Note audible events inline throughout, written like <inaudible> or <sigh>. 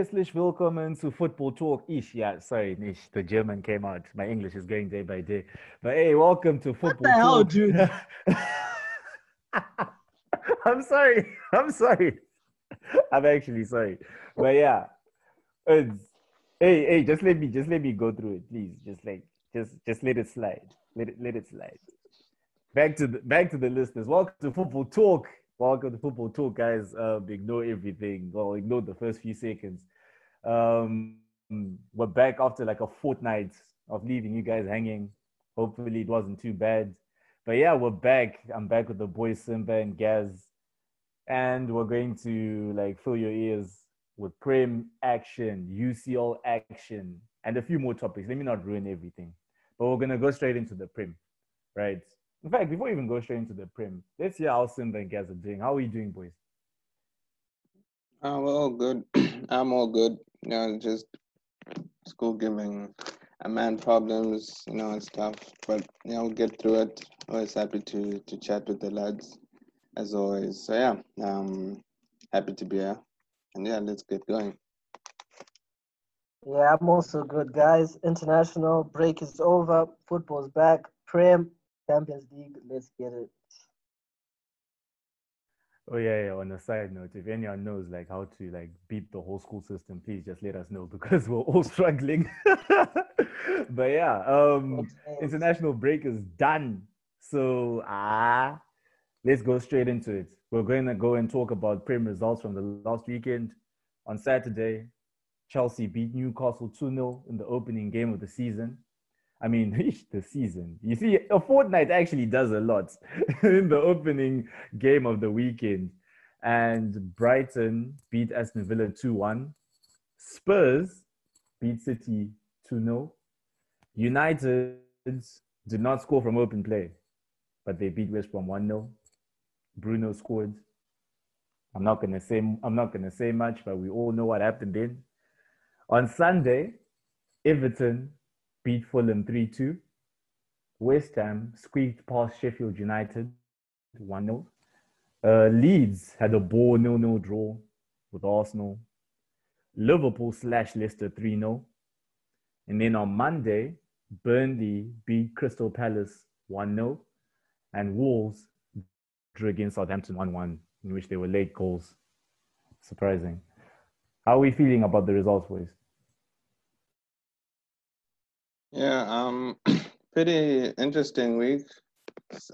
Herzlich willkommen to Football Talk. Ish, yeah, sorry, Nish, the German came out. My English is going day by day. But hey, welcome to Football What the hell, Talk. dude? <laughs> I'm sorry. I'm sorry. I'm actually sorry. But yeah, it's, hey, hey, just let me, just let me go through it, please. Just like, just, just let it slide. Let it, let it slide. Back to the, back to the listeners. Welcome to Football Talk. Welcome to Football Talk, guys. Um, ignore everything. Well, ignore the first few seconds. Um, we're back after like a fortnight of leaving you guys hanging. Hopefully, it wasn't too bad. But yeah, we're back. I'm back with the boys Simba and Gaz, and we're going to like fill your ears with Prem action, UCL action, and a few more topics. Let me not ruin everything, but we're gonna go straight into the Prem, right? In fact, before we even go straight into the Prem, let's hear how Simba and Gaz are doing. How are you doing, boys? I'm all good. <clears throat> I'm all good. You know, just school giving a man problems, you know, and stuff. But you know, we'll get through it. Always happy to to chat with the lads, as always. So yeah, um, happy to be here. And yeah, let's get going. Yeah, I'm also good, guys. International break is over. Football's back. Prem, Champions League. Let's get it. Oh yeah, yeah. On a side note, if anyone knows like how to like beat the whole school system, please just let us know <laughs> because we're all struggling. <laughs> but yeah, um, international break is done. So ah, let's go straight into it. We're going to go and talk about Prem results from the last weekend. On Saturday, Chelsea beat Newcastle 2-0 in the opening game of the season. I mean, <laughs> the season. You see, a fortnight actually does a lot <laughs> in the opening game of the weekend. And Brighton beat Aston Villa 2 1. Spurs beat City 2 0. United did not score from open play, but they beat West Brom 1 0. Bruno scored. I'm not gonna say I'm not gonna say much, but we all know what happened then. On Sunday, Everton beat Fulham 3 2. West Ham squeaked past Sheffield United 1 0. Uh, Leeds had a ball 0 0 draw with Arsenal. Liverpool slashed Leicester 3 0. And then on Monday, Burnley beat Crystal Palace 1 0. And Wolves drew against Southampton 1 1, in which they were late goals. Surprising. How are we feeling about the results, boys? Yeah, um, <clears throat> pretty interesting week.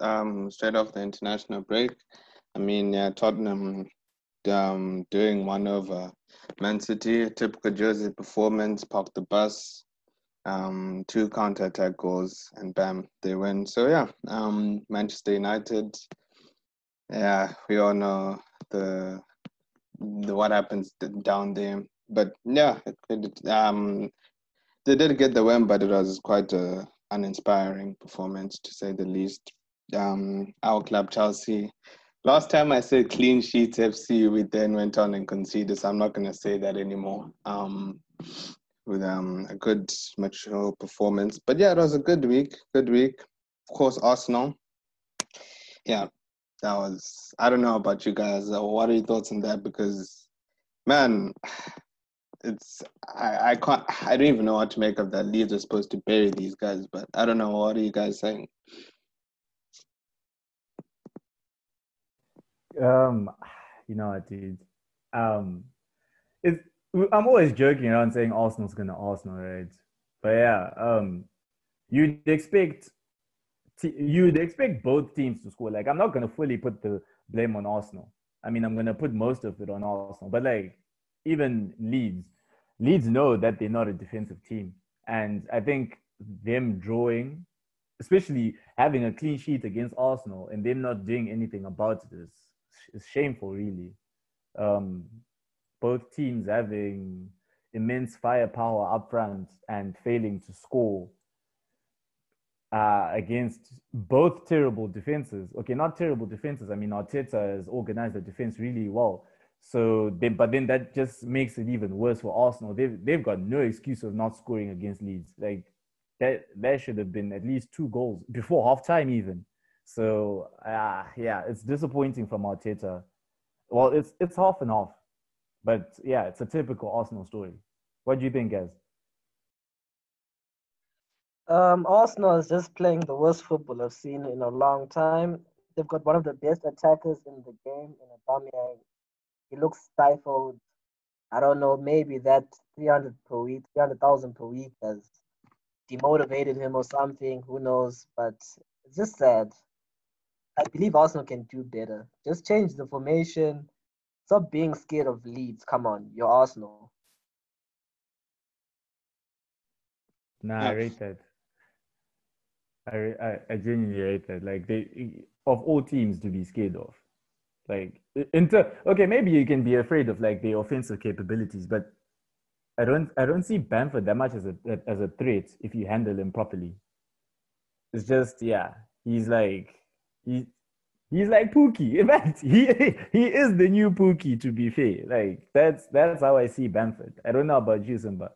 Um, straight off the international break. I mean, yeah, Tottenham um, doing one over Man City, typical Jersey performance, parked the bus, um, two counter attack goals, and bam, they win. So yeah, um, Manchester United. Yeah, we all know the the what happens down there. But yeah, it, it, um, they did get the win, but it was quite a uninspiring performance to say the least. Um, our club Chelsea. Last time I said clean sheets FC, we then went on and conceded. So I'm not going to say that anymore. Um, with um, a good mature performance, but yeah, it was a good week. Good week. Of course, Arsenal. Yeah, that was. I don't know about you guys. Uh, what are your thoughts on that? Because, man, it's I, I can't I don't even know what to make of that. Leeds are supposed to bury these guys, but I don't know. What are you guys saying? Um, you know dude. Um, it's I'm always joking around saying Arsenal's gonna Arsenal, right? But yeah, um, you'd expect you'd expect both teams to score. Like I'm not gonna fully put the blame on Arsenal. I mean, I'm gonna put most of it on Arsenal, but like even Leeds, Leeds know that they're not a defensive team, and I think them drawing, especially having a clean sheet against Arsenal, and them not doing anything about it is is shameful, really. Um, both teams having immense firepower up front and failing to score uh, against both terrible defenses. Okay, not terrible defenses. I mean, Arteta has organized the defense really well. So, then, but then that just makes it even worse for Arsenal. They've they've got no excuse of not scoring against Leeds. Like that, that should have been at least two goals <laughs> before halftime, even. So, uh, yeah, it's disappointing from Arteta. Well, it's it's half and half But yeah, it's a typical Arsenal story. What do you think, guys? Um, Arsenal is just playing the worst football I've seen in a long time. They've got one of the best attackers in the game in Aubameyang. He looks stifled. I don't know, maybe that 300 per week, 300,000 per week has demotivated him or something. Who knows? But it's just sad. I believe Arsenal can do better. Just change the formation. Stop being scared of Leeds. Come on, you're Arsenal. Nah, I rate that. I, I, I genuinely rate that. Like they, of all teams to be scared of, like inter. Okay, maybe you can be afraid of like the offensive capabilities, but I don't I don't see Bamford that much as a as a threat if you handle him properly. It's just yeah, he's like he he's like Pukki. <laughs> In fact, he he is the new Pukki. To be fair, like that's that's how I see Bamford. I don't know about you, Simba.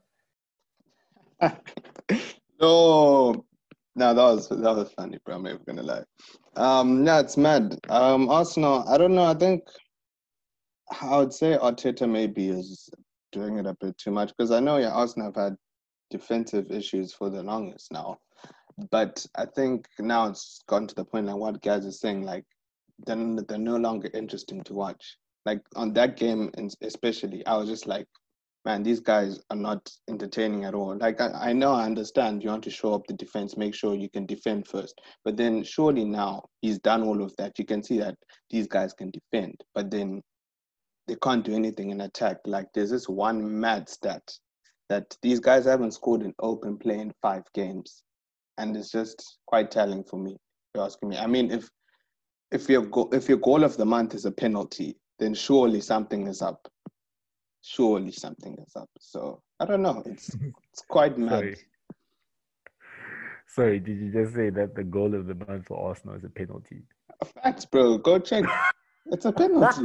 <laughs> no, no, that was that was funny, bro. I'm never gonna lie. Um, yeah, it's mad. Um, Arsenal. I don't know. I think I would say Arteta maybe is doing it a bit too much because I know yeah, Arsenal have had defensive issues for the longest now, but I think now it's gotten to the point like what guys are saying like they're they're no longer interesting to watch. Like on that game, especially, I was just like, man, these guys are not entertaining at all. Like, I, I know, I understand you want to show up the defense, make sure you can defend first. But then, surely now he's done all of that. You can see that these guys can defend, but then they can't do anything in attack. Like, there's this one mad stat that these guys haven't scored in open play in five games. And it's just quite telling for me, you're asking me. I mean, if if your go- if your goal of the month is a penalty, then surely something is up surely something is up. So I don't know. It's it's quite <laughs> mad. Sorry. Sorry, did you just say that the goal of the month for Arsenal is a penalty? Facts, bro. Go check. It's a penalty.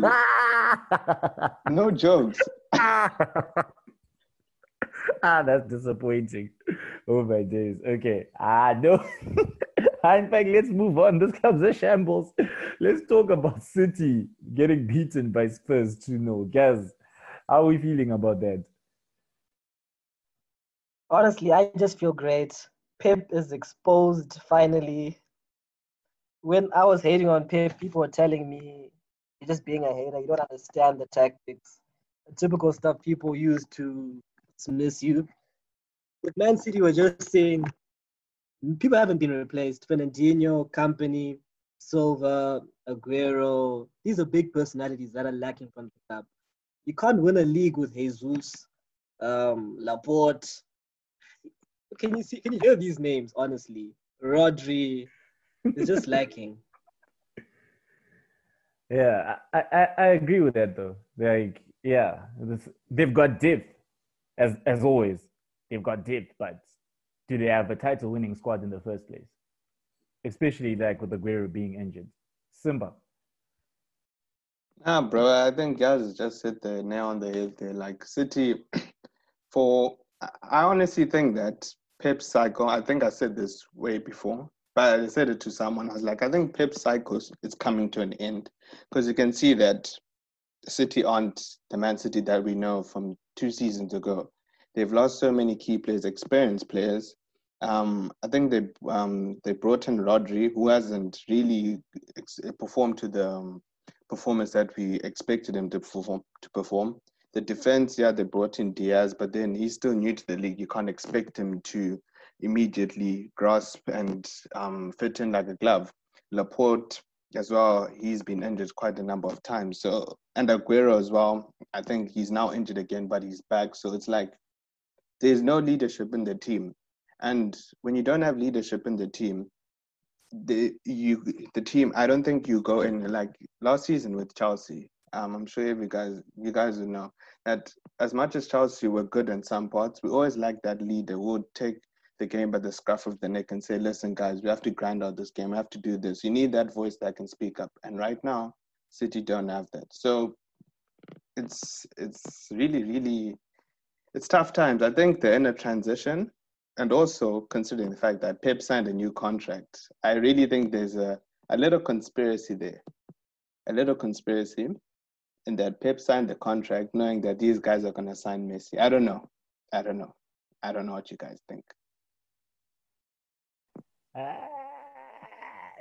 no jokes. <laughs> ah, that's disappointing. Oh my days. Okay. Ah, no. <laughs> In fact, let's move on. This club's a shambles. Let's talk about City getting beaten by Spurs 2 0. Guys, how are we feeling about that? Honestly, I just feel great. Pep is exposed finally. When I was hating on Pep, people were telling me you're just being a hater. You don't understand the tactics, the typical stuff people use to dismiss you. With Man City, we're just saying people haven't been replaced. Fernandinho, Kompany, Silva, Aguero. These are big personalities that are lacking from the club. You can't win a league with Jesus, um, Laporte. Can you see? Can you hear these names? Honestly, Rodri is just lacking. <laughs> Yeah, I, I, I agree with that though. Like, yeah, this, they've got depth, as as always. They've got depth, but do they have a title-winning squad in the first place? Especially like with Aguero being injured. Simba. Ah, bro, I think guys just hit the nail on the head there. Like City, <clears throat> for I honestly think that Pep's cycle. I think I said this way before, but I said it to someone. I was like, I think Pep's cycle is coming to an end because you can see that City aren't the Man City that we know from two seasons ago. They've lost so many key players, experienced players. Um, I think they um, they brought in Rodri, who hasn't really performed to the um, performance that we expected him to perform. To perform. The defense, yeah, they brought in Dias, but then he's still new to the league. You can't expect him to immediately grasp and um, fit in like a glove. Laporte as well, he's been injured quite a number of times. So and Aguero as well. I think he's now injured again, but he's back. So it's like there's no leadership in the team. And when you don't have leadership in the team, the you the team i don't think you go in like last season with chelsea um, i'm sure you guys you guys will know that as much as chelsea were good in some parts we always like that leader who would take the game by the scruff of the neck and say listen guys we have to grind out this game. We have to do this. You need that voice that can speak up. And right now city don't have that. So it's it's really really it's tough times. I think they're in a transition and also considering the fact that Pep signed a new contract, I really think there's a, a little conspiracy there. A little conspiracy. in that Pep signed the contract knowing that these guys are going to sign Messi. I don't know. I don't know. I don't know what you guys think. Uh,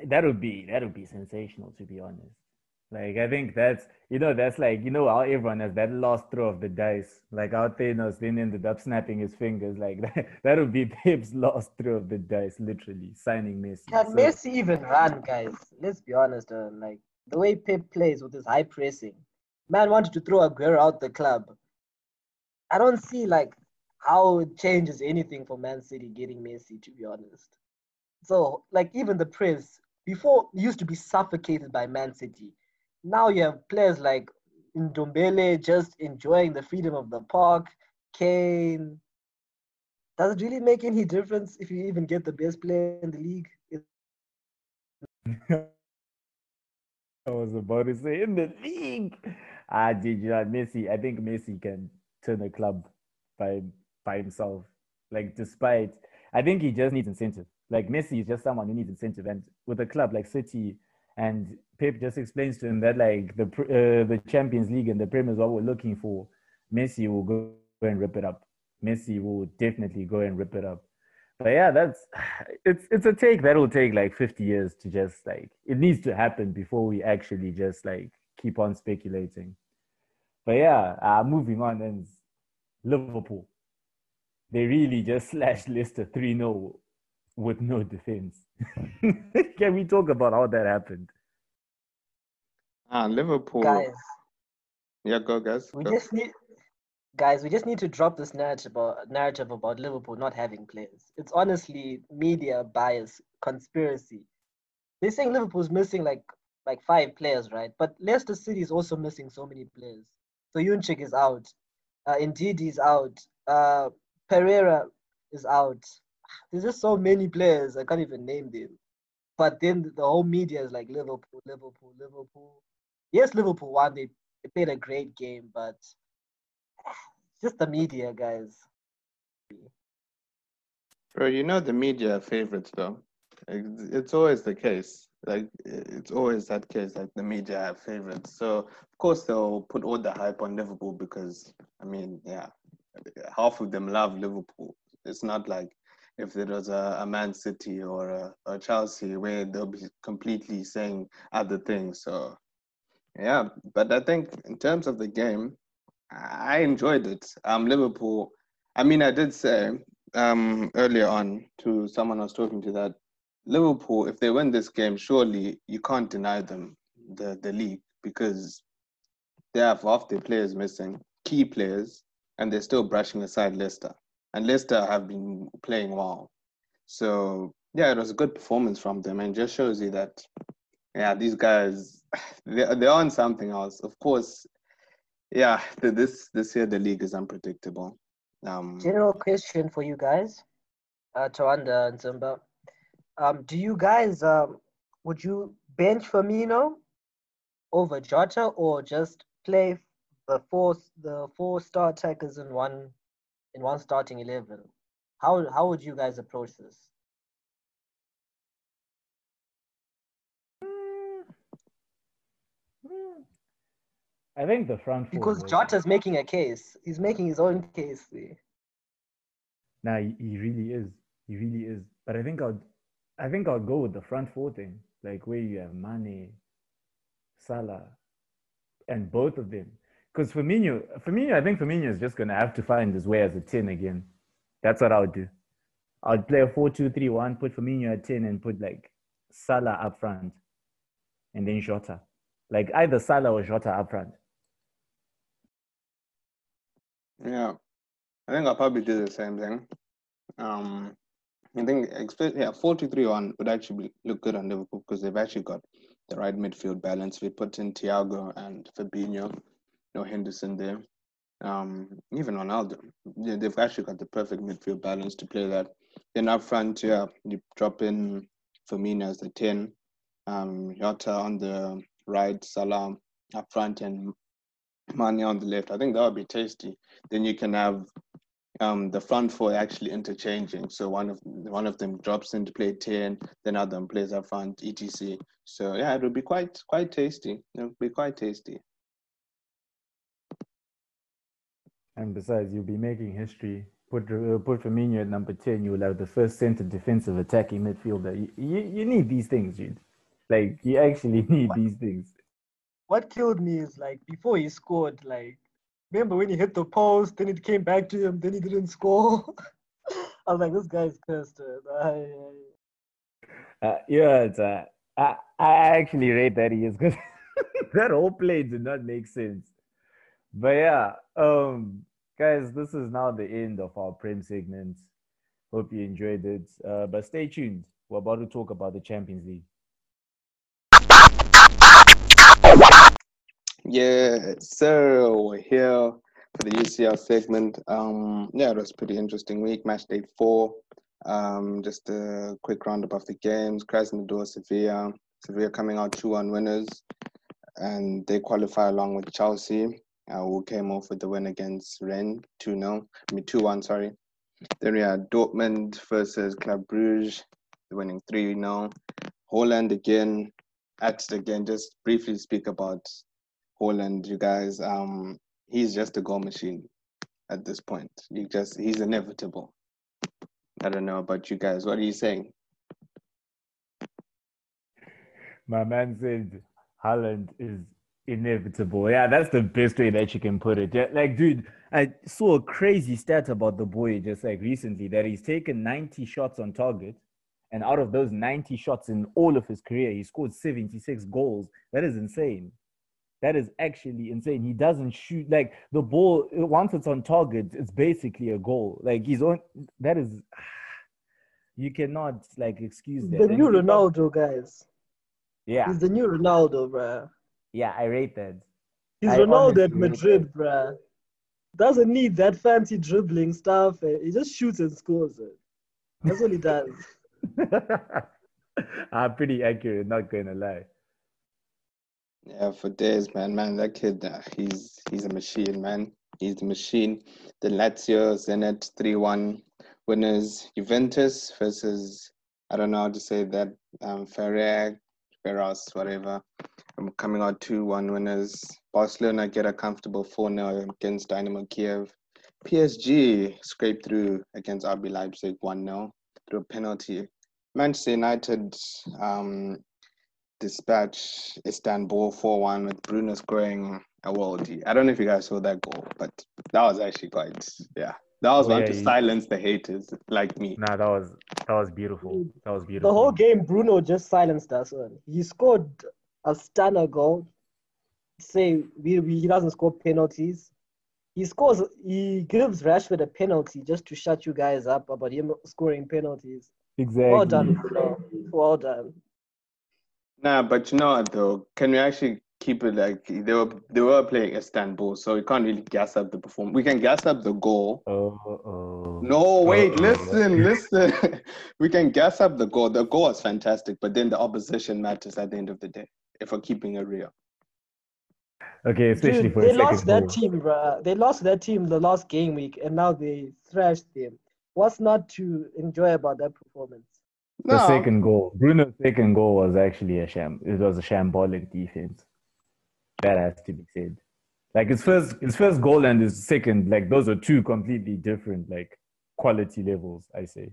that would be that would be sensational to be honest. Like I think that's you know that's like you know how everyone has that last throw of the dice. Like how Thanos then ended up snapping his fingers. Like <laughs> that, that would be <laughs> Pep's last throw of the dice, literally signing Messi. Can So- Messi even run, guys? Let's be honest. Uh, like the way Pep plays with his high pressing, man wanted to throw Aguero out the club. I don't see like how it changes anything for Man City getting Messi. To be honest, so like even the press before used to be suffocated by Man City. Now you have players like Ndombele just enjoying the freedom of the park. Kane. Does it really make any difference if you even get the best player in the league? <laughs> I was about to say in the league. Ah, did you know Messi? I think Messi can turn a club by by himself. Like despite, I think he just needs incentive. Like Messi is just someone who needs incentive, and with a club like City, and Pep just explains to him that like the uh, the Champions League and the Premier is what we're looking for. Messi will go and rip it up. Messi will definitely go and rip it up. But yeah, that's <sighs> it's it's a take that will take like 50 years to just like it needs to happen before we actually just like keep on speculating. But yeah, uh, moving on and Liverpool. They really just <laughs> slashed Leicester 3-0 with no defense. <laughs> Can we talk about how that happened? Ah, Liverpool. Guys, Yeah, go guys. we go. just need guys, we just need to drop this narrative about narrative about Liverpool not having players. It's honestly media bias, conspiracy. They're saying Liverpool's missing like like five players, right? But Leicester City is also missing so many players. So Yunchik is out, uh, Ndidi is out, uh, Pereira is out. There's just so many players I can't even name them. But then the whole media is like Liverpool, Liverpool, Liverpool. Yes, Liverpool won. They, they played a great game, but <sighs> just the media, guys. Bro, you know the media favorites though. It's always the case. Like it's always that case. Like the media have favorites. So of course they'll put all the hype on Liverpool because I mean, yeah, half of them love Liverpool. It's not like if there was a, a Man City or a, a Chelsea where they'll be completely saying other things. So yeah, but I think in terms of the game, I enjoyed it. Um, Liverpool. I mean, I did say um, earlier on to someone I was talking to that Liverpool, if they win this game, surely you can't deny them the, the league because they have half their players missing, key players, and they're still brushing aside Leicester. And Leicester have been playing well. So, yeah, it was a good performance from them and just shows you that, yeah, these guys, <sighs> they're, they're on something else. Of course, yeah, this this year the league is unpredictable. Um, General question for you guys, uh, and Simba. Um, do you guys um, would you bench Firmino over Jota or just play the four the four star attackers in one in one starting eleven? How how would you guys approach this? Mm. Mm. I think the front four. Because Jota's making a case. He's making his own case there. Nah, he, he really is. He really is. But I think I'll, I think I'll go with the front four thing, like where you have Mane, Salah, and both of them. Because Firmino, Firmino, I think Firmino is just gonna have to find his way as a ten again. That's what I would do. I'd play a four-two-three-one, put Firmino at ten, and put like Salah up front, and then Jota, like either Salah or Jota up front. Yeah, I think I'll probably do the same thing. Um, I think, yeah, 43 on would actually look good on Liverpool because they've actually got the right midfield balance. We put in Thiago and Fabinho, no Henderson there. Um, even Ronaldo, yeah, they've actually got the perfect midfield balance to play that. Then up front, yeah, you drop in Firmino as the 10, um, Jota on the right, Salah up front, and Mane on the left. I think that would be tasty. Then you can have um, the front four actually interchanging. So one of one of them drops in to play ten, then other one plays up front, etc. So yeah, it would be quite quite tasty. It would be quite tasty. And besides, you'll be making history. Put uh, put Firmino at number ten. You'll have the first center defensive attacking midfielder. You, you, you need these things, dude. Like you actually <laughs> need What? these things. What killed me is like before he scored, like remember when he hit the post, then it came back to him, then he didn't score. <laughs> I was like, this guy's cursed. man. I- Uh, yeah, it's, uh, I I actually rate that he is <laughs> because that whole play did not make sense. But yeah, um, guys, this is now the end of our Prem segment. Hope you enjoyed it. Uh, but stay tuned. We're about to talk about the Champions League. Yeah, so we're here for the UCL segment. Um, yeah, it was pretty interesting week. Match day four. Um, just a quick roundup of the games. Krasnodar, Sevilla. Sevilla coming out 2 1 winners, and they qualify along with Chelsea, uh, who came off with the win against Rennes 2 0. I mean, 2 1, sorry. Then we had Dortmund versus Club Bruges, winning 3 0. Haaland again, at again, just briefly speak about Haaland, you guys. Um, he's just a goal machine at this point. You just he's inevitable. I don't know about you guys. What are you saying? My man said Haaland is inevitable. Yeah, that's the best way that you can put it. Yeah, like, dude, I saw a crazy stat about the boy just like recently that he's taken 90 shots on target. And out of those 90 shots in all of his career, he scored 76 goals. That is insane. That is actually insane. He doesn't shoot like the ball once it's on target, it's basically a goal. Like he's on that is <sighs> you cannot like excuse that. the new Ronaldo, guys. Yeah, He's the new Ronaldo, bruh. Yeah, I rate that. He's I Ronaldo honestly at rate Madrid, bruh. Doesn't need that fancy dribbling stuff. eh, He just shoots and scores. eh. That's what he does. I'm <laughs> <laughs> pretty accurate, not gonna lie. Yeah, for days, man. Man, that kid, uh, he's he's a machine, man. He's the machine. The Lazio Zenit 3 1 winners. Juventus versus, I don't know how to say that, um, Ferrer, Ferraz, whatever. I'm coming out 2 1 winners. Barcelona get a comfortable 4 0 against Dynamo Kiev. PSG scrape through against RB Leipzig 1 0 through a penalty. Manchester United um, dispatch Istanbul 4 1 with Bruno scoring a worldie. I don't know if you guys saw that goal, but that was actually quite, yeah. That was oh, one yeah, to you- silence the haters like me. Nah, that was that was beautiful. That was beautiful. The whole game, Bruno just silenced us. man. He scored a stunner goal. Say we, we, he doesn't score penalties. He scores. He gives Rashford a penalty just to shut you guys up about him scoring penalties. Exactly. Well done, Bruno. Well done. Nah, but you know what though? Can we actually keep it like they were they were playing Istanbul, so we can't really gas up the performance. We can gas up the goal. Oh, oh. No, wait, Uh-oh. listen, listen. <laughs> we can gas up the goal. The goal was fantastic, but then the opposition matters at the end of the day. If we're keeping it real. Okay, especially Dude, for they a second lost that goal. team, bruh. They lost that team the last game week, and now they thrashed them. What's not to enjoy about that performance? The No, second goal, Bruno's second goal was actually a sham. It was a shambolic defense. That has to be said. Like his first, his first goal and his second, like those are two completely different like quality levels. I say.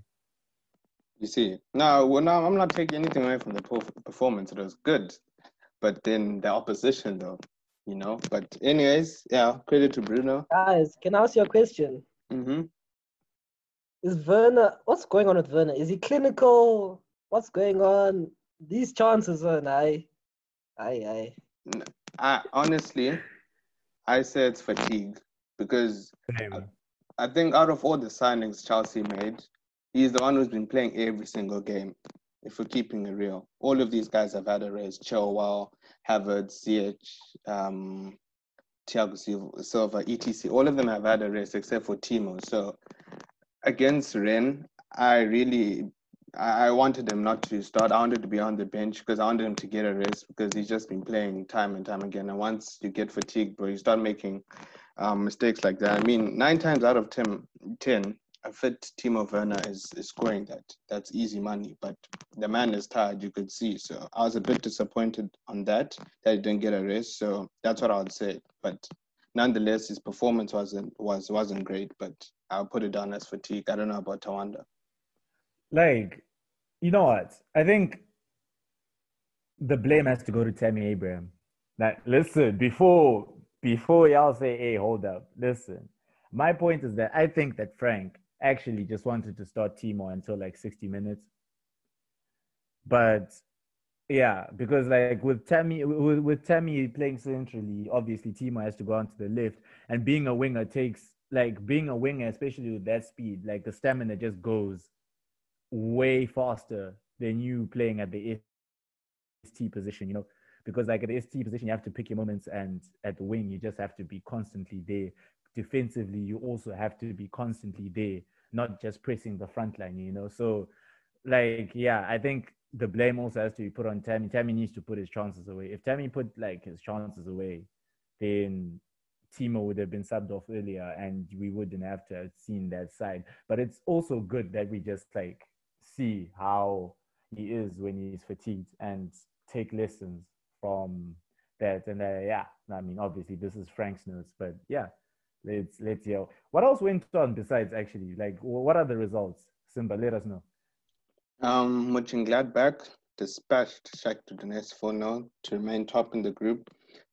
You see, no, well, no, I'm not taking anything away from the performance. It was good, but then the opposition, though, you know. But anyways, yeah, credit to Bruno. Guys, can I ask you a question? hmm Is Werner, what's going on with Werner? Is he clinical? What's going on? These chances are, I, I, aye. I honestly, I say it's fatigue because Same. I think out of all the signings Chelsea made, he's the one who's been playing every single game. If we're keeping it real, all of these guys have had a race. Chilwell, Havertz, Ziyech, um, Thiago Silva, Silva, etc. All of them have had a race except for Timo. So against Rennes, I really I wanted him not to start. I wanted to be on the bench because I wanted him to get a rest because he's just been playing time and time again. And once you get fatigued, bro, you start making um, mistakes like that. I mean, nine times out of ten, 10 a fit Timo Werner is, is scoring that. That's easy money. But the man is tired, you could see. So I was a bit disappointed on that, that he didn't get a rest. So that's what I would say. But nonetheless, his performance wasn't was wasn't great. But I'll put it down as fatigue. I don't know about Tawanda. Like, you know what? I think the blame has to go to Tammy Abraham. Like, listen, before before y'all say, "Hey, hold up," listen. My point is that I think that Frank actually just wanted to start Timo until like 60 minutes. But yeah, because like with Tammy with, with Tammy playing centrally, obviously Timo has to go onto the lift. And being a winger takes like being a winger, especially with that speed, like the stamina just goes way faster than you playing at the ST position, you know. Because like at the ST position, you have to pick your moments, and at the wing, you just have to be constantly there. Defensively, you also have to be constantly there, not just pressing the front line, you know. So, like, yeah, I think the blame also has to be put on Tammy. Tammy needs to put his chances away. If Tammy put like his chances away, then Timo would have been subbed off earlier and we wouldn't have to have seen that side. But it's also good that we just like see how he is when he's fatigued and take lessons from that. And uh, yeah, I mean, obviously this is Frank's notes, but yeah, let's let's hear what else went on besides actually like what are the results? Simba, let us know. Um, Mönchengladbach dispatched Shakhtar Donetsk 4-0 to remain top in the group.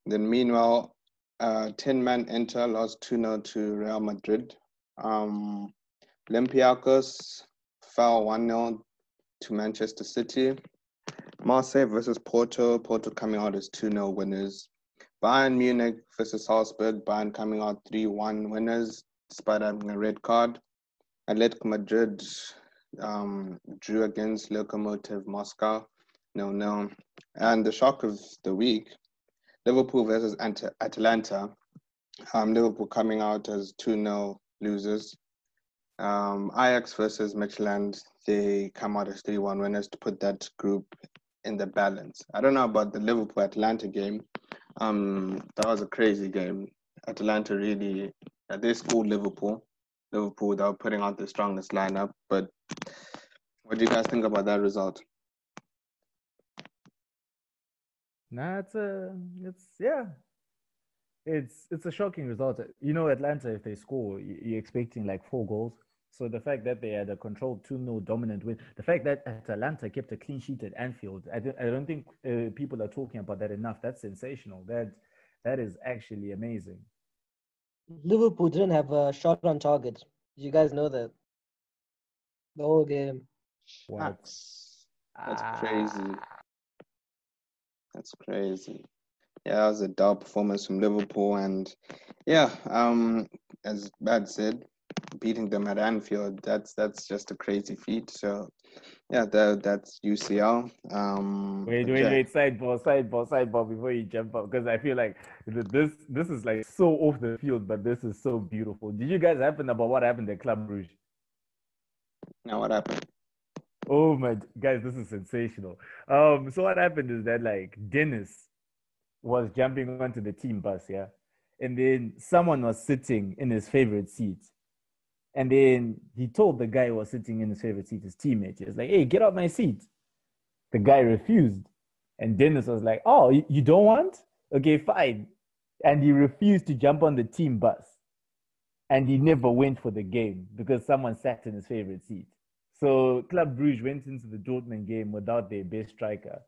Then meanwhile, uh, 10-man Inter lost 2-0 to Real Madrid. Um, Olympiacos fell 1-0 to Manchester City. Marseille versus Porto. Porto coming out as 2-0 winners. Bayern Munich versus Salzburg. Bayern coming out 3-1 winners despite having a red card. Atletico Madrid um, drew against Lokomotiv Moscow. No, no. And the shock of the week, Liverpool versus Atalanta. Um, Liverpool coming out as 2-0 losers. Um, Ajax versus Midtjylland, they come out as 3-1 winners to put that group in the balance. I don't know about the Liverpool Atlanta game. Um, that was a crazy game. Atlanta really, they schooled Liverpool. Liverpool they were putting out the strongest lineup. But what do you guys think about that result? Nah, it's a, it's yeah, it's it's a shocking result. You know, Atlanta, if they score, you're expecting like four goals. So the fact that they had a controlled 2 0 dominant win, the fact that Atalanta kept a clean sheet at Anfield, I don't, I don't think uh, people are talking about that enough. That's sensational. That that is actually amazing. Liverpool didn't have a shot on target. You guys know that? The whole game. What? That's crazy. That's crazy. Yeah, that was a dull performance from Liverpool, and yeah, um, as Bad said, beating them at Anfield, that's that's just a crazy feat. So, yeah, that that's UCL. Um, wait, wait, yeah. wait, sideball, sideball, sideball before you jump up, because I feel like this this is like so off the field, but this is so beautiful. Did you guys happen about what happened at Club Brugge? Now what happened? Oh my guys, this is sensational. Um, so what happened is that like Dennis was jumping onto the team bus, yeah, and then someone was sitting in his favorite seat and then he told the guy who was sitting in his favorite seat, his teammate, he was like, hey, get off my seat. The guy refused. And Dennis was like, oh, you don't want? Okay, fine. And he refused to jump on the team bus. And he never went for the game because someone sat in his favorite seat. So Club Brugge went into the Dortmund game without their best striker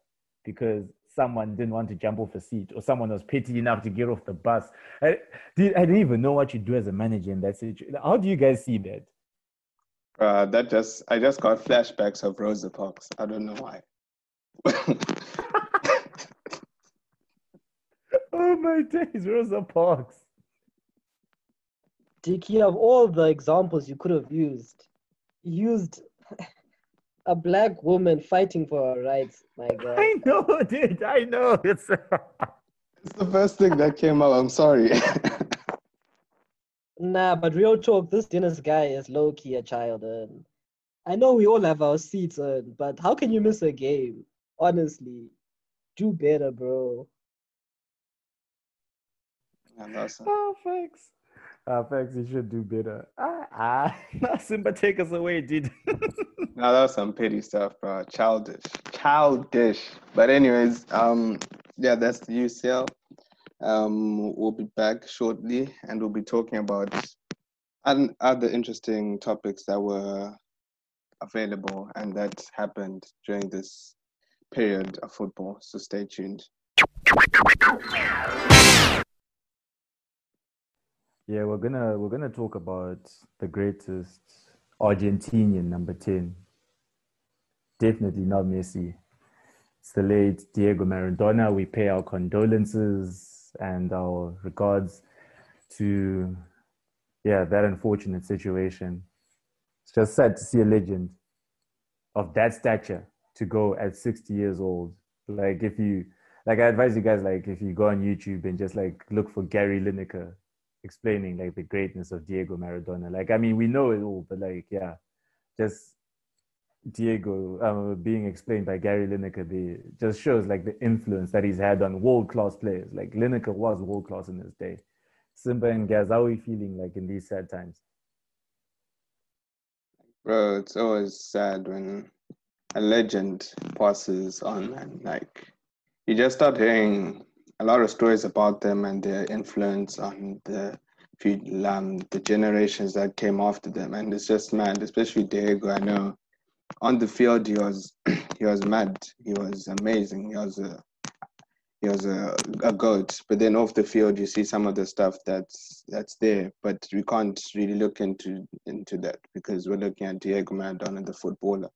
because someone didn't want to jump off a seat or someone was petty enough to get off the bus. I, did, I didn't even know what you do as a manager in that situation. How do you guys see that? Uh, that just I just got flashbacks of Rosa Parks. I don't know why. <laughs> oh my days, Rosa Parks. Dicky, of all the examples you could have used, used a black woman fighting for her rights. My God. I know, dude. I know. <laughs> It's it's the first thing that came up. I'm sorry. <laughs> nah, but real talk, this Dennis guy is low key a child. And I know we all have our seats, on, but how can you miss a game? Honestly, do better, bro. Yeah, awesome. Oh, thanks. Uh, thanks, you should do better. Ah, ah. <laughs> Simba, take us away, dude. <laughs> no, that was some petty stuff, bro. Childish, childish. But anyways, um, yeah, that's the UCL. Um, we'll be back shortly and we'll be talking about and other interesting topics that were available and that happened during this period of football. So stay tuned. Yeah, we're gonna we're gonna talk about the greatest Argentinian number ten. Definitely not Messi. It's the late Diego Maradona. We pay our condolences and our regards to yeah that unfortunate situation. It's just sad to see a legend of that stature to go at 60 years old. Like if you like I advise you guys like if you go on YouTube and just like look for Gary Lineker explaining like the greatness of Diego Maradona. Like I mean we know it all, but like yeah, just Diego um, being explained by Gary Lineker the, just shows like the influence that he's had on world class players. Like Lineker was world class in his day. Simba and Gaz, how are feeling like in these sad times? Bro, it's always sad when a legend passes on and like you just start hearing a lot of stories about them and their influence on the um, the generations that came after them. And it's just mad especially Diego. I know on the field he was <clears throat> he was mad. He was amazing. He was a he was a, a goat. But then off the field you see some of the stuff that's that's there. But we can't really look into into that because we're looking at Diego Maradona the footballer.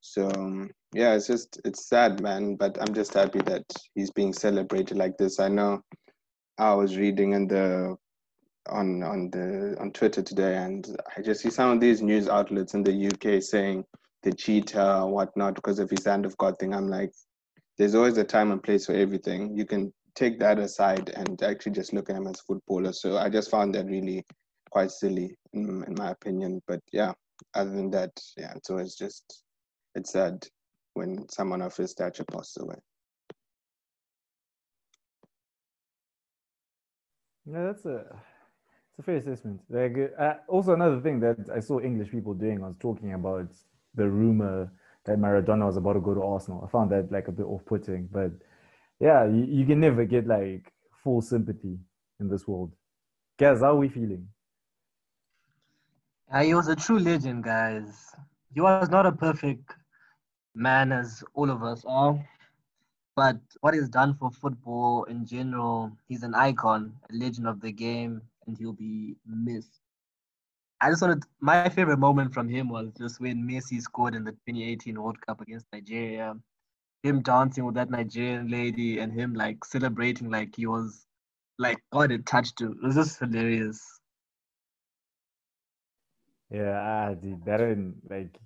So um, yeah, it's just it's sad, man. But I'm just happy that he's being celebrated like this. I know I was reading in the on on the on Twitter today, and I just see some of these news outlets in the UK saying the cheetah whatnot because of his hand of God thing. I'm like, there's always a time and place for everything. You can take that aside and actually just look at him as a footballer. So I just found that really quite silly in, in my opinion. But yeah, other than that, yeah, it's always just it's sad when someone of his stature passes away. Yeah, that's a it's a fair assessment. Like, uh, also another thing that I saw English people doing was talking about the rumor that Maradona was about to go to Arsenal. I found that like a bit off-putting, but yeah, you, you can never get like full sympathy in this world. Guys, how are we feeling? Uh, he was a true legend, guys. He was not a perfect man as all of us are. But what he's done for football in general, he's an icon, a legend of the game, and he'll be missed. I just wanted my favorite moment from him was just when Messi scored in the 2018 World Cup against Nigeria. Him dancing with that Nigerian lady and him like celebrating like he was like God had touched him. It was just hilarious. Yeah, ah, dude, that and like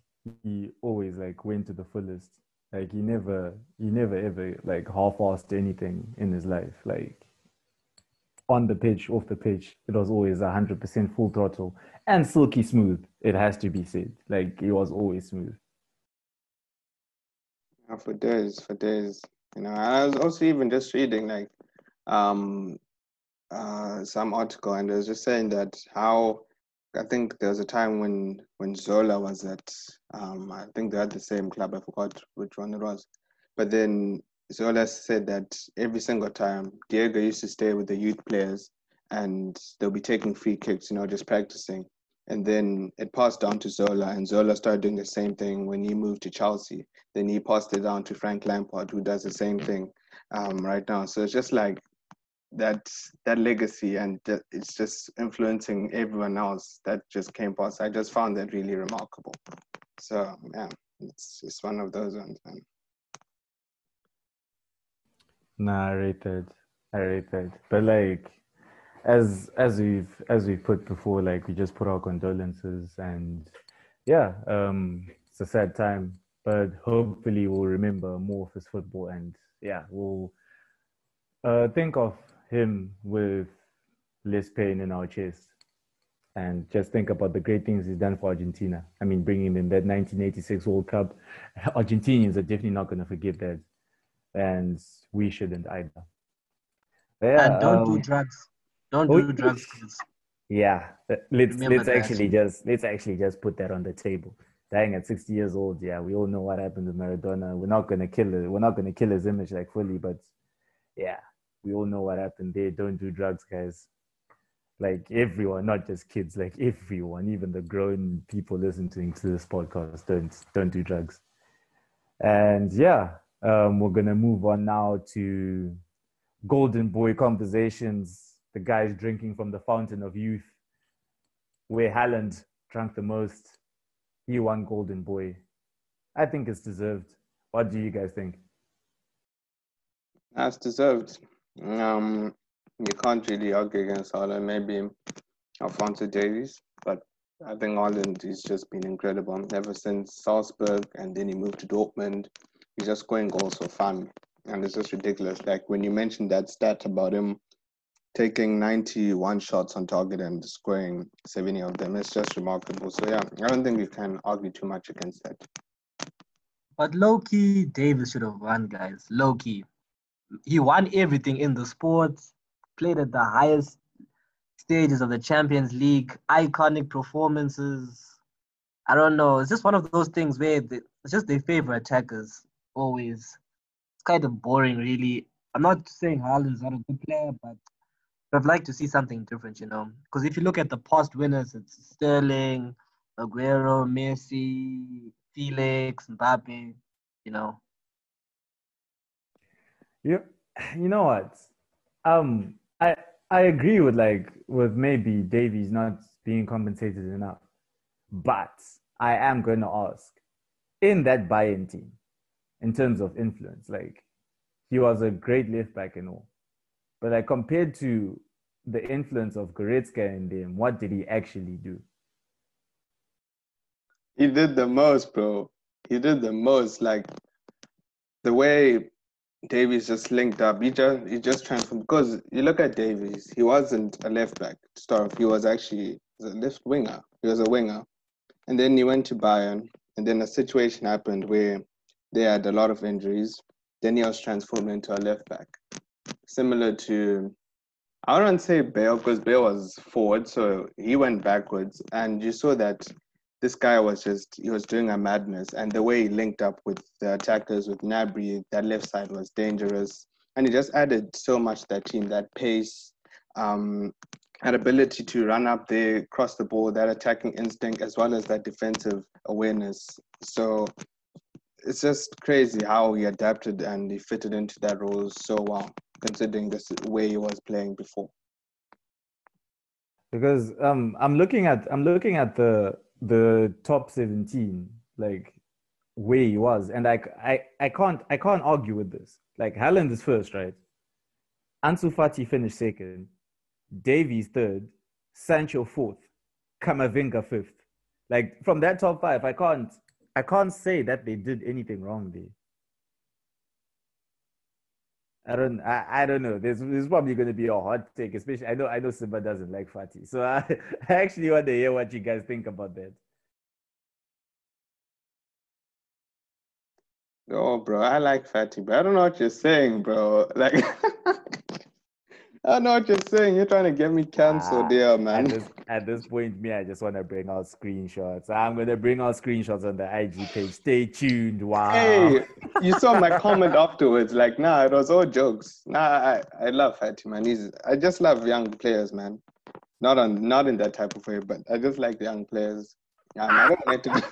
he always like went to the fullest. Like he never, he never ever like half-assed anything in his life. Like on the pitch, off the pitch, it was always hundred percent full throttle and silky smooth. It has to be said. Like it was always smooth. For days, for days. You know, I was also even just reading like um uh some article and it was just saying that how I think there was a time when when Zola was at um, I think they had the same club. I forgot which one it was, but then Zola said that every single time Diego used to stay with the youth players, and they'll be taking free kicks, you know, just practicing. And then it passed down to Zola, and Zola started doing the same thing when he moved to Chelsea. Then he passed it down to Frank Lampard, who does the same thing um, right now. So it's just like that that legacy and it's just influencing everyone else that just came past. I just found that really remarkable. So yeah, it's it's one of those ones, man. Nah, I rate that. I rate that. But like as as we've as we've put before, like we just put our condolences and yeah, um it's a sad time. But hopefully we'll remember more of his football and yeah, we'll uh, think of him with less pain in our chest and just think about the great things he's done for Argentina. I mean, bringing him in that 1986 World Cup, <laughs> Argentinians are definitely not going to forget that, and we shouldn't either. Yeah, and don't um, do drugs. Don't oh, do drugs. Yeah, let's Remember let's that. actually just let's actually just put that on the table. Dying at 60 years old, yeah, we all know what happened to Maradona. We're not gonna kill it. We're not gonna kill his image like fully, but yeah, We all know what happened there. Don't do drugs, guys. Like everyone, not just kids, like everyone, even the grown people listening to this podcast, don't don't do drugs. And yeah, um, we're gonna move on now to golden boy conversations. The guys drinking from the fountain of youth, where Haaland drank the most. He won golden boy. I think it's deserved. What do you guys think? That's deserved. Um, you can't really argue against Haaland. Maybe Alphonso Davies, but I think Haaland has just been incredible ever since Salzburg, and then he moved to Dortmund. He's just scoring goals for fun, and it's just ridiculous. Like when you mentioned that stat about him taking 91 shots on target and scoring 70 of them, it's just remarkable. So yeah, I don't think you can argue too much against that. But low key, Davies should have won, guys. Low key he won everything in the sports, played at the highest stages of the Champions League, iconic performances. I don't know. It's just one of those things where it's just they favor attackers always. It's kind of boring, really. I'm not saying Haaland's not a good player, but I'd like to see something different, you know. Because if you look at the past winners, it's Sterling, Aguero, Messi, Felix, Mbappe, you know. You <sighs> you know what? Um, I I agree with like with maybe Davies not being compensated enough, but I am going to ask in that Bayern team, in terms of influence, like he was a great left back and all, but like compared to the influence of Goretzka in them, what did he actually do? He did the most, bro. He did the most. Like the way Davies just linked up. He just he just transformed because you look at Davies, he wasn't a left back to start. He was actually a left winger. He was a winger. And then he went to Bayern and then a situation happened where they had a lot of injuries. Then he was transformed into a left back. Similar to I wouldn't say Bale because Bale was forward, so he went backwards. And you saw that this guy was just he was doing a madness. And the way he linked up with the attackers with Gnabry, that left side was dangerous. And he just added so much to that team that pace um that ability to run up there cross the ball that attacking instinct as well as that defensive awareness. So it's just crazy how he adapted and he fitted into that role so well considering this way he was playing before. Because um i'm looking at i'm looking at the the top 17 like where he was. And like I, I can't I can't argue with this. Like Haaland is first right? Ansu Fati finished second. Davies third. Sancho fourth. Camavinga fifth. Like from that top five I can't I can't say that they did anything wrong there I don't I, I don't know. This is probably gonna be a hot take, especially I know I know Simba doesn't like Fati. So I, <laughs> I actually want to hear what you guys think about that. Oh bro, I like Fati, but I don't know what you're saying, bro. Like <laughs> I know what you're saying. You're trying to get me canceled, ah, man. At this, at this point, me, I just want to bring out screenshots. I'm gonna bring out screenshots on the IG page. Stay tuned. Wow. Hey, you saw my comment afterwards. Like, nah, it was all jokes. Nah, I, I love Fati, man. He's I just love young players, man. Not on not in that type of way, but I just like the young players. Yeah, I don't like to.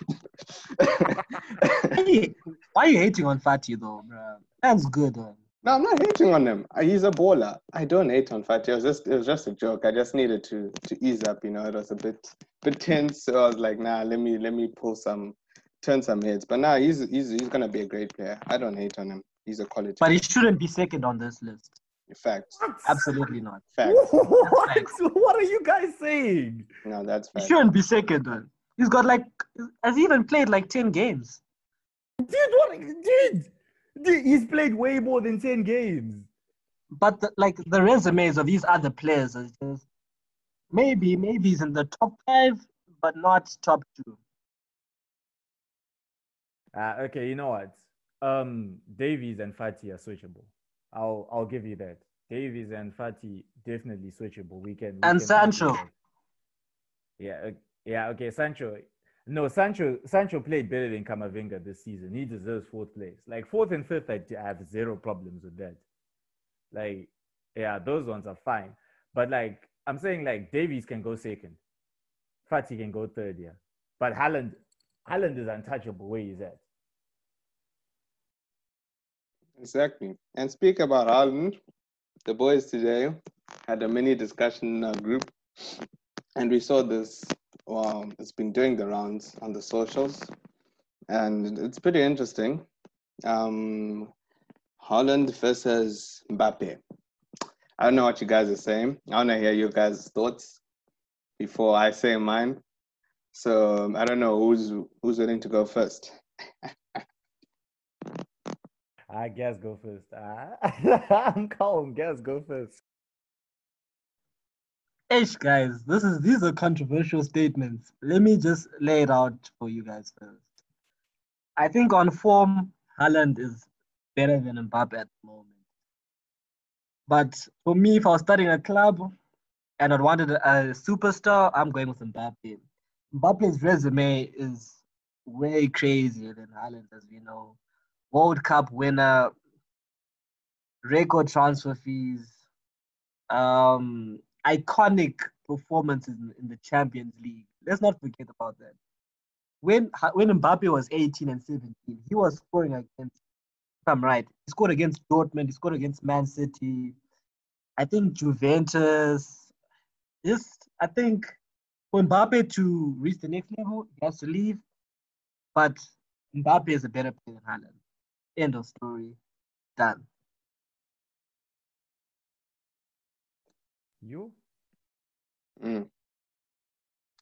<laughs> Why are you hating on Fati though, bro? That's good. Man. No, I'm not hating on him. Uh, he's a baller. I don't hate on Fati. It was just it was just a joke. I just needed to to ease up. You know, it was a bit bit tense. So I was like, nah, let me let me pull some, turn some heads. But now nah, he's he's he's gonna be a great player. I don't hate on him. He's a quality. But he shouldn't be second on this list. Facts. Absolutely not. Facts. <laughs> What? what are you guys saying? No, that's facts. He shouldn't be second. Then he's got like has he even played like ten games. Dude, what? Dude. He's played way more than 10 games. But the, like the resumes of these other players is just maybe, maybe he's in the top five, but not top two. Uh, okay, you know what? Um, Davies and Fati are switchable. I'll I'll give you that. Davies and Fati definitely switchable. We can. We and can Sancho. Yeah, yeah. Okay, Sancho. No, Sancho Sancho played better than Camavinga this season. He deserves fourth place. Like fourth and fifth, I have zero problems with that. Like Yeah, those ones are fine. But like I'm saying, like Davies can go second, Fati can go third, yeah. But Haaland, Haaland is untouchable where he's at. Exactly. And speak about Haaland, the boys today had a mini discussion in our group, and we saw this. Wow, it's been doing the rounds on the socials, and it's pretty interesting. Um, Haaland versus Mbappe. I don't know what you guys are saying. I want to hear you guys' thoughts before I say mine. So um, I don't know who's who's willing to go first. I guess go first. <laughs> I'm calm. Guess go first. Ish, guys, this is these are controversial statements. Let me just lay it out for you guys first. I think on form, Haaland is better than Mbappe at the moment. But for me, if I was starting a club and I wanted a superstar, I'm going with Mbappe. Mbappe's resume is way crazier than Haaland, as we know. World Cup winner, record transfer fees, um, iconic performances in, in, the Champions League. Let's not forget about that. When when Mbappe was 18 and 17, he was scoring against, if I'm right, he scored against Dortmund, he scored against Man City, I think Juventus. Just I think for Mbappe to reach the next level, he has to leave. But Mbappe is a better player than Haaland. End of story. Done. You? Mm.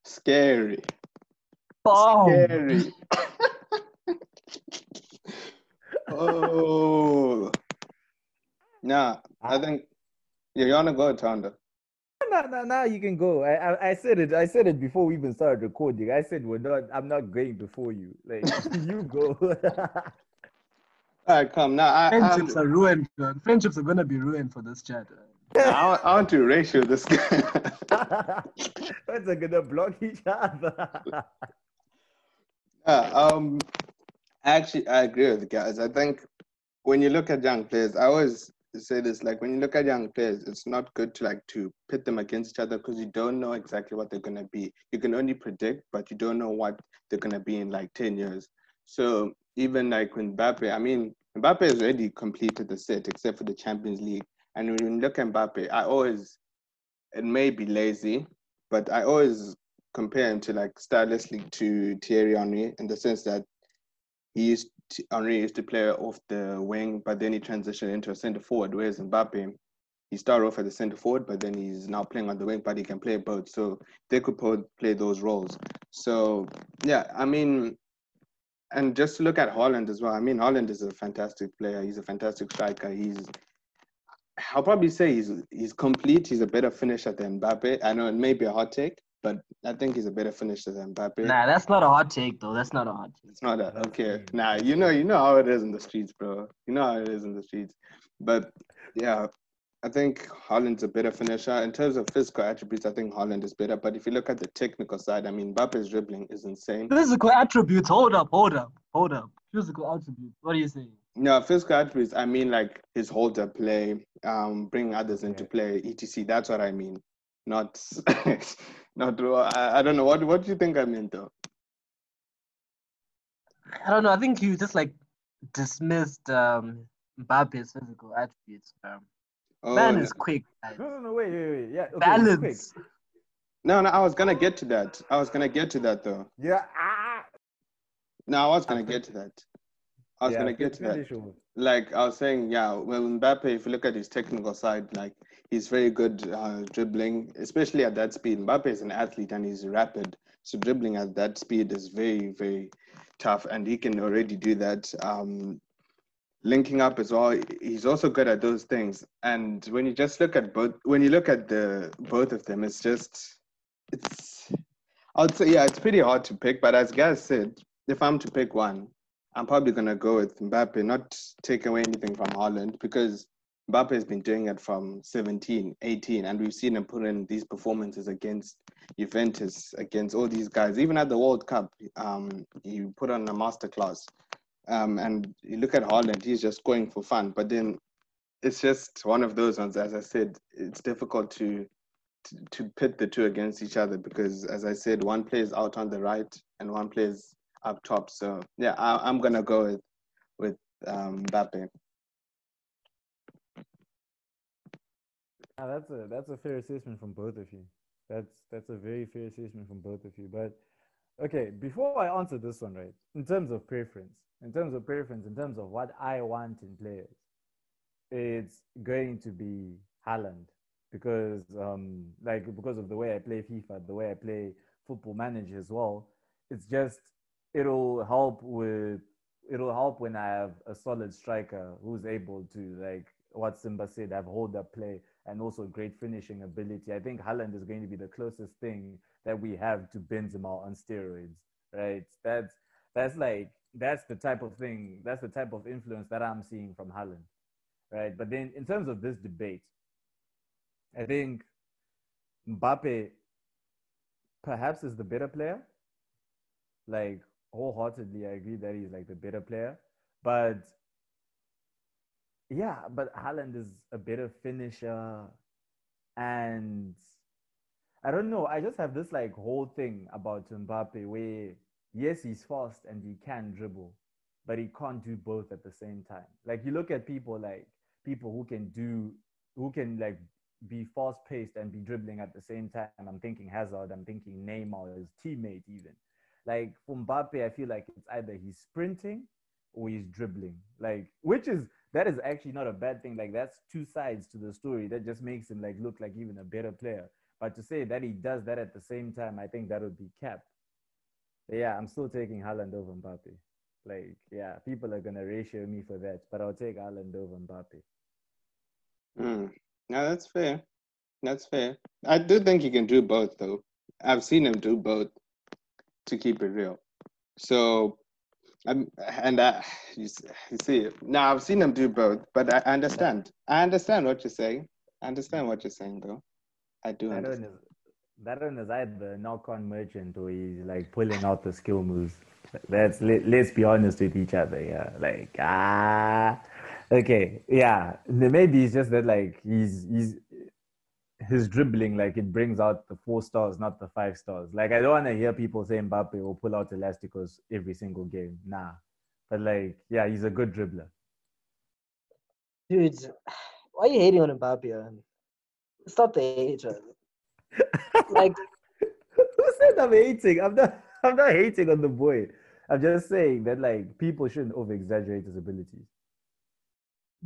Scary. Boom. Scary. <laughs> oh. Nah, I think yeah, you wanna go, Tonda? No, no, no, you can go. I, I, I said it. I said it before we even started recording. I said we're not. I'm not going before you. Like <laughs> you go. All right, come now. I, Friendships I'm, are ruined. Man. Friendships are gonna be ruined for this chat. I, want, I want to ratio this guy. Friends are gonna block each other. Yeah, um, actually, I agree with the guys. I think when you look at young players, I always say this: like when you look at young players, it's not good to like to pit them against each other because you don't know exactly what they're gonna be. You can only predict, but you don't know what they're gonna be in like ten years. So even like when Mbappe, I mean, Mbappe has already completed the set except for the Champions League. And when you look at Mbappe, I always, it may be lazy, but I always compare him to like stylistically to Thierry Henry in the sense that he used to, Henry used to play off the wing, but then he transitioned into a centre forward. Whereas Mbappe, he started off as a centre forward, but then he's now playing on the wing, but he can play both. So they could play those roles. So yeah, I mean, and just to look at Haaland as well. I mean, Haaland is a fantastic player. He's a fantastic striker. He's I'll probably say he's he's complete. He's a better finisher than Mbappe. I know it may be a hot take, but I think he's a better finisher than Mbappe. Nah, that's not a hot take though. That's not a hot take. It's not a okay. Nah, you know, you know how it is in the streets, bro. You know how it is in the streets. But yeah, I think Haaland's a better finisher. In terms of physical attributes, I think Haaland is better. But if you look at the technical side, I mean, Mbappe's dribbling is insane. Physical attributes, hold up, hold up, hold up. Physical attributes, what are you saying? No, physical attributes, I mean like his holder play, um, bring others into play, etc. That's what I mean. Not, <laughs> not. I, I don't know. What What do you think I meant though? I don't know. I think you just like dismissed um, Mbappe's physical attributes. Um, Oh, Man is quick. Guys. No, no, no, wait, wait, wait. Yeah, okay, balance. No, no, I was gonna get to that. I was gonna get to that though. Yeah. Ah. No, I was gonna get to that. I was yeah, gonna get to that. Like I was saying, yeah, well, Mbappe, if you look at his technical side, like he's very good uh, dribbling, especially at that speed. Mbappe is an athlete and he's rapid, so dribbling at that speed is very, very tough, and he can already do that. Um, linking up as well. He's also good at those things. And when you just look at both, when you look at the both of them, it's just it's. I would say yeah, it's pretty hard to pick. But as Gaz said, if I'm to pick one, I'm probably gonna go with Mbappe. Not take away anything from Haaland because Mbappe has been doing it from 17, 18, and we've seen him put in these performances against Juventus, against all these guys. Even at the World Cup, um, he put on a masterclass. Um, and you look at Haaland, he's just going for fun. But then it's just one of those ones. As I said, it's difficult to, to to pit the two against each other because, as I said, one plays out on the right and one plays up top. So yeah, I, am gonna go with with um, Mbappe. Yeah, that's a that's a fair assessment from both of you. That's that's a very fair assessment from both of you. But okay, before I answer this one, right, in terms of preference, in terms of preference, in terms of what I want in players, it's going to be Haaland because um like because of the way I play FIFA, the way I play football manager as well. It's just it'll help with it'll help when I have a solid striker who's able to like what Simba said, have hold up play and also great finishing ability. I think Haaland is going to be the closest thing that we have to Benzema on steroids, right? That's that's like that's the type of thing, that's the type of influence that I'm seeing from Haaland, right? But then in terms of this debate, I think Mbappe perhaps is the better player. Like wholeheartedly, I agree that he's like the better player, but yeah, but Haaland is a better finisher. And I don't know. I just have this like whole thing about Mbappe where, yes, he's fast and he can dribble, but he can't do both at the same time. Like you look at people like people who can do, who can like be fast paced and be dribbling at the same time. I'm thinking Hazard, I'm thinking Neymar, his teammate, even. Like Mbappe, I feel like it's either he's sprinting or he's dribbling. Like, which is that is actually not a bad thing. Like that's two sides to the story. That just makes him like look like even a better player. But to say that he does that at the same time, I think that would be capped. But yeah, I'm still taking Haaland over Mbappe. Like, yeah, people are gonna ratio me for that, but I'll take Haaland over Mbappe. Mm. No, that's fair. That's fair. I do think he can do both, though. I've seen him do both. To keep it real, so I'm, and I, you, you see, now I've seen them do both, but I understand. I understand what you're saying. I understand what you're saying, though. I do that understand. Is, that one is either knock-on merchant or he's like pulling out the skill moves. Let's let, let's be honest with each other. Yeah, like ah, okay, yeah. Maybe it's just that like he's he's his dribbling, like it brings out the four stars, not the five stars. Like I don't want to hear people say Mbappe will pull out Elasticos every single game. Nah, but like yeah, he's a good dribbler. Dude, why are you hating on Mbappe? Man? Stop the hate, <laughs> like, who said I'm hating? I'm not. I'm not hating on the boy. I'm just saying that like people shouldn't over exaggerate his abilities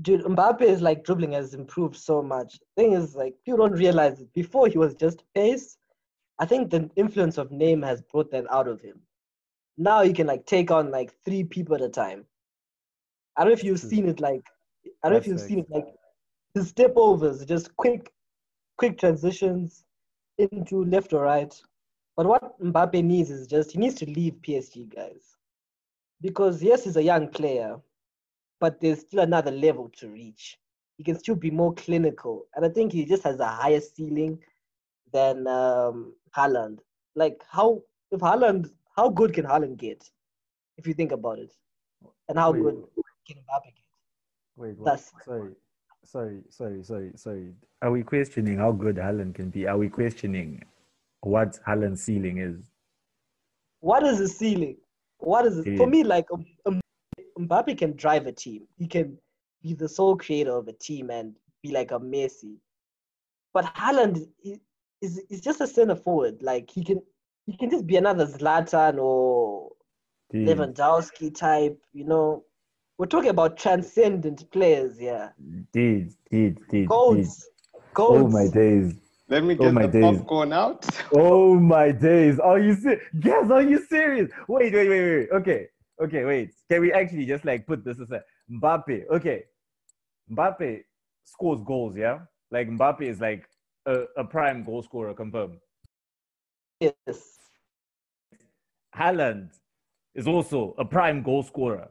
dude, Mbappe is like dribbling has improved so much. Thing is, like people don't realize it. Before he was just pace. I think the influence of Neymar has brought that out of him. Now he can like take on like three people at a time. I don't know if you've hmm. seen it like I don't know if you've seen it like his step overs, just quick, quick transitions into left or right. But what Mbappe needs is just he needs to leave PSG guys. Because yes, he's a young player, but there's still another level to reach. He can still be more clinical, and I think he just has a higher ceiling than um, Haaland. Like how if Haaland, how good can Haaland get? If you think about it, and how Wait. good can Mbappe get? Wait, what? sorry, sorry, sorry, sorry, sorry. Are we questioning how good Haaland can be? Are we questioning what Haaland's ceiling is? What is the ceiling? What is it? For me, like a, a Mbappe can drive a team. He can be the sole creator of a team and be like a Messi. But Haaland is, is, just a center forward. Like he can he can just be another Zlatan or Dude. Lewandowski type. You know, we're talking about transcendent players. Yeah. Dude, dude, dude. Goals. Goals. Oh my days. Let me oh get oh my the days. popcorn out. oh my days. Are you serious? Yes, are you serious? Wait, wait, wait, wait. Okay okay, wait. Can we actually just like put this aside? Mbappe, okay. Mbappe scores goals, yeah? Like Mbappe is like a, a prime goal scorer, confirmed. Yes. Haaland is also a prime goal scorer.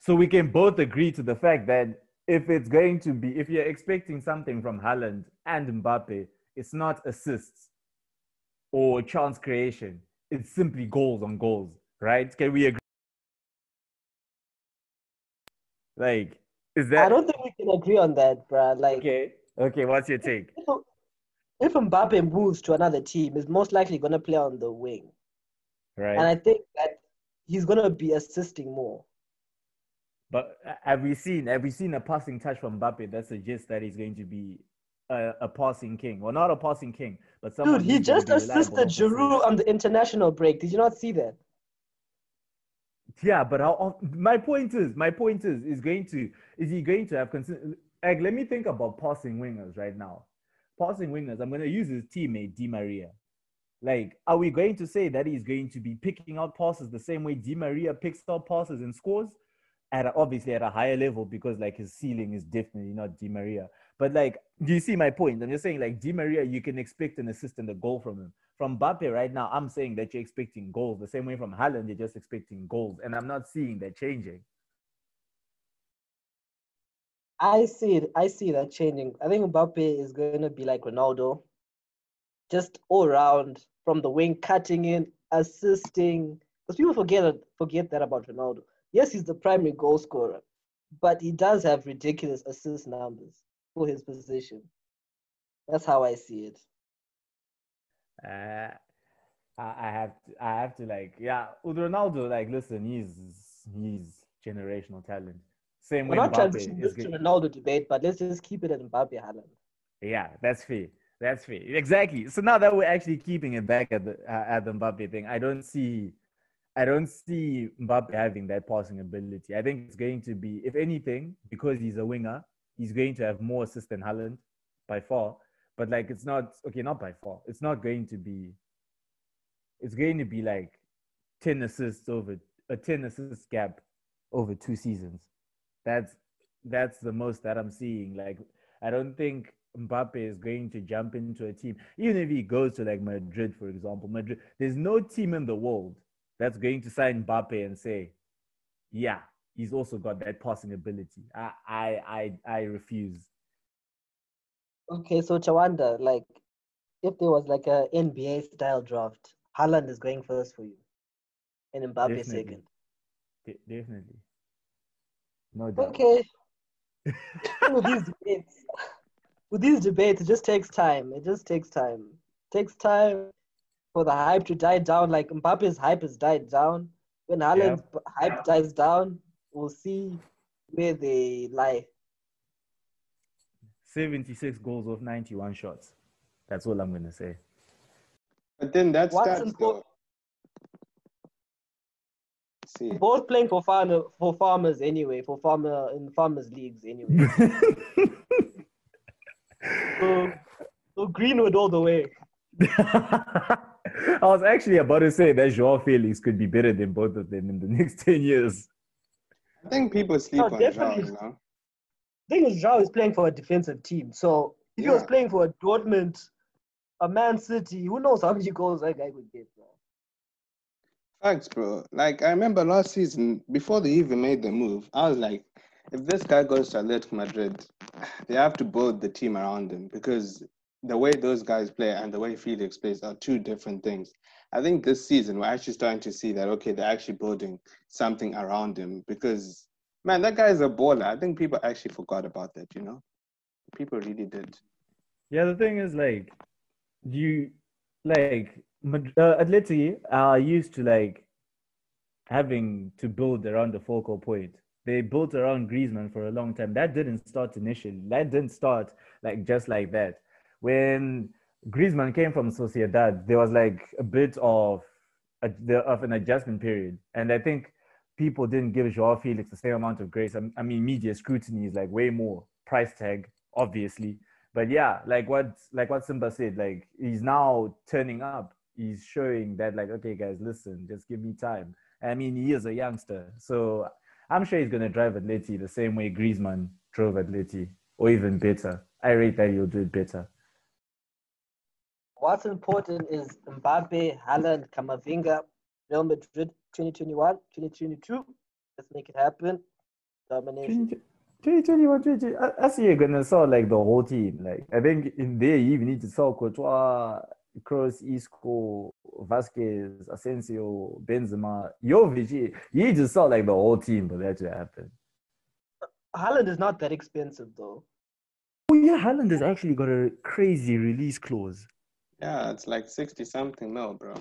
So we can both agree to the fact that if it's going to be, if you're expecting something from Haaland and Mbappe, it's not assists or chance creation. It's simply goals on goals, right? Can we agree? Like, Is that I don't think we can agree on that, bruh. Like, okay? Okay, what's your take? if, Mbappe moves to another team, he's most likely going to play on the wing. Right. And I think that he's going to be assisting more. But uh, have we seen have we seen a passing touch from Mbappe that suggests that he's going to be a, a passing king? Well, not a passing king, but someone. Dude, he just assisted. Giroud on the international break. Did you not see that? Yeah, but how, my point is, my point is, is going to is he going to have consi- like let me think about passing wingers right now. Passing wingers, I'm going to use his teammate Di Maria. Like, are we going to say that he's going to be picking out passes the same way Di Maria picks out passes and scores? At a, obviously at a higher level because like his ceiling is definitely not Di Maria. But like, do you see my point? I'm just saying like Di Maria, you can expect an assist and a goal from him. From Mbappe right now, I'm saying that you're expecting goals the same way from Haaland, you're just expecting goals, and I'm not seeing that changing. I see it. I see that changing. I think Mbappe is going to be like Ronaldo, just all around from the wing, cutting in, assisting. Because people forget forget that about Ronaldo. Yes, he's the primary goal scorer, but he does have ridiculous assist numbers for his position. That's how I see it. Uh, I, I have to, I have to like yeah with Ronaldo like listen he's he's generational talent same We're way not Mbappe transitioning is this to. Ronaldo debate, but let's just keep it at Mbappe Haaland. yeah that's fair that's fair exactly so now that we're actually keeping it back at the uh, at the Mbappe thing I don't see I don't see Mbappe having that passing ability I think it's going to be if anything because he's a winger he's going to have more assists than Haaland by far but like it's not okay not by far. It's not going to be it's going to be like 10 assists over a 10 assist gap over two seasons. That's that's the most that i'm seeing. Like i don't think Mbappe is going to jump into a team. Even if he goes to like madrid for example madrid there's no team in the world that's going to sign Mbappe and say yeah he's also got that passing ability. I i i, I refuse Okay, so Chawanda, like, if there was like a NBA style draft, Haaland is going first for you, and Mbappe Definitely. second. De- definitely no doubt Okay. <laughs> with these debates, with these debates, it just takes time. It just takes time. takes time for the hype to die down. Like Mbappe's hype has died down. When Haaland's hype dies down, we'll see where they lie. 76 goals off 91 shots. That's all I'm going to say. But then that What's starts important- See, Both playing for farmer for farmers anyway, for farmer in farmers leagues anyway. <laughs> so, so Greenwood all the way. <laughs> I was actually about to say that Joao Felix could be better than both of them in the <laughs> next 10 years. I think people sleep No, on Joao, definitely. you know. Thing is, Joao is playing for a defensive team. So if he was playing for a Dortmund, a Man City, who knows how many goals that guy would get, bro. Facts, bro. Like I remember last season, before they even made the move, I was like, if this guy goes to Atletico Madrid, <sighs> they have to build the team around him because the way those guys play and the way Felix plays are two different things. I think this season we're actually starting to see that okay, they're actually building something around him because man, that guy is a baller. I think people actually forgot about that, you know? People really did. Yeah, the thing is, like, you, like, uh, Atleti are used to, like, having to build around the focal point. They built around Griezmann for a long time. That didn't start initially. That didn't start, like, just like that. When Griezmann came from Sociedad, there was, like, a bit of, a, of an adjustment period. And I think people didn't give Joao Felix the same amount of grace. I, mean, media scrutiny is, like, way more price tag, obviously but yeah, like what like what Simba said, like he's now turning up. He's showing that like, okay, guys, listen, just give me time. I mean, he is a youngster, so I'm sure he's gonna drive Atleti the same way Griezmann drove Atleti, or even better. I rate that he'll do it better. What's important is Mbappe, Haaland, Camavinga, Real Madrid 2021, 2022. Let's make it happen. Domination. 2021, 20, I, I see you're gonna sell like the whole team. Like I think in there you even need to sell Courtois, Kroos, Isco, Vazquez, Asensio, Benzema, Jovic. You need to sell like the whole team for that to happen. Haaland is not that expensive though. Oh yeah, Haaland has actually got a crazy release clause. Yeah, it's like 60 something mil, bro.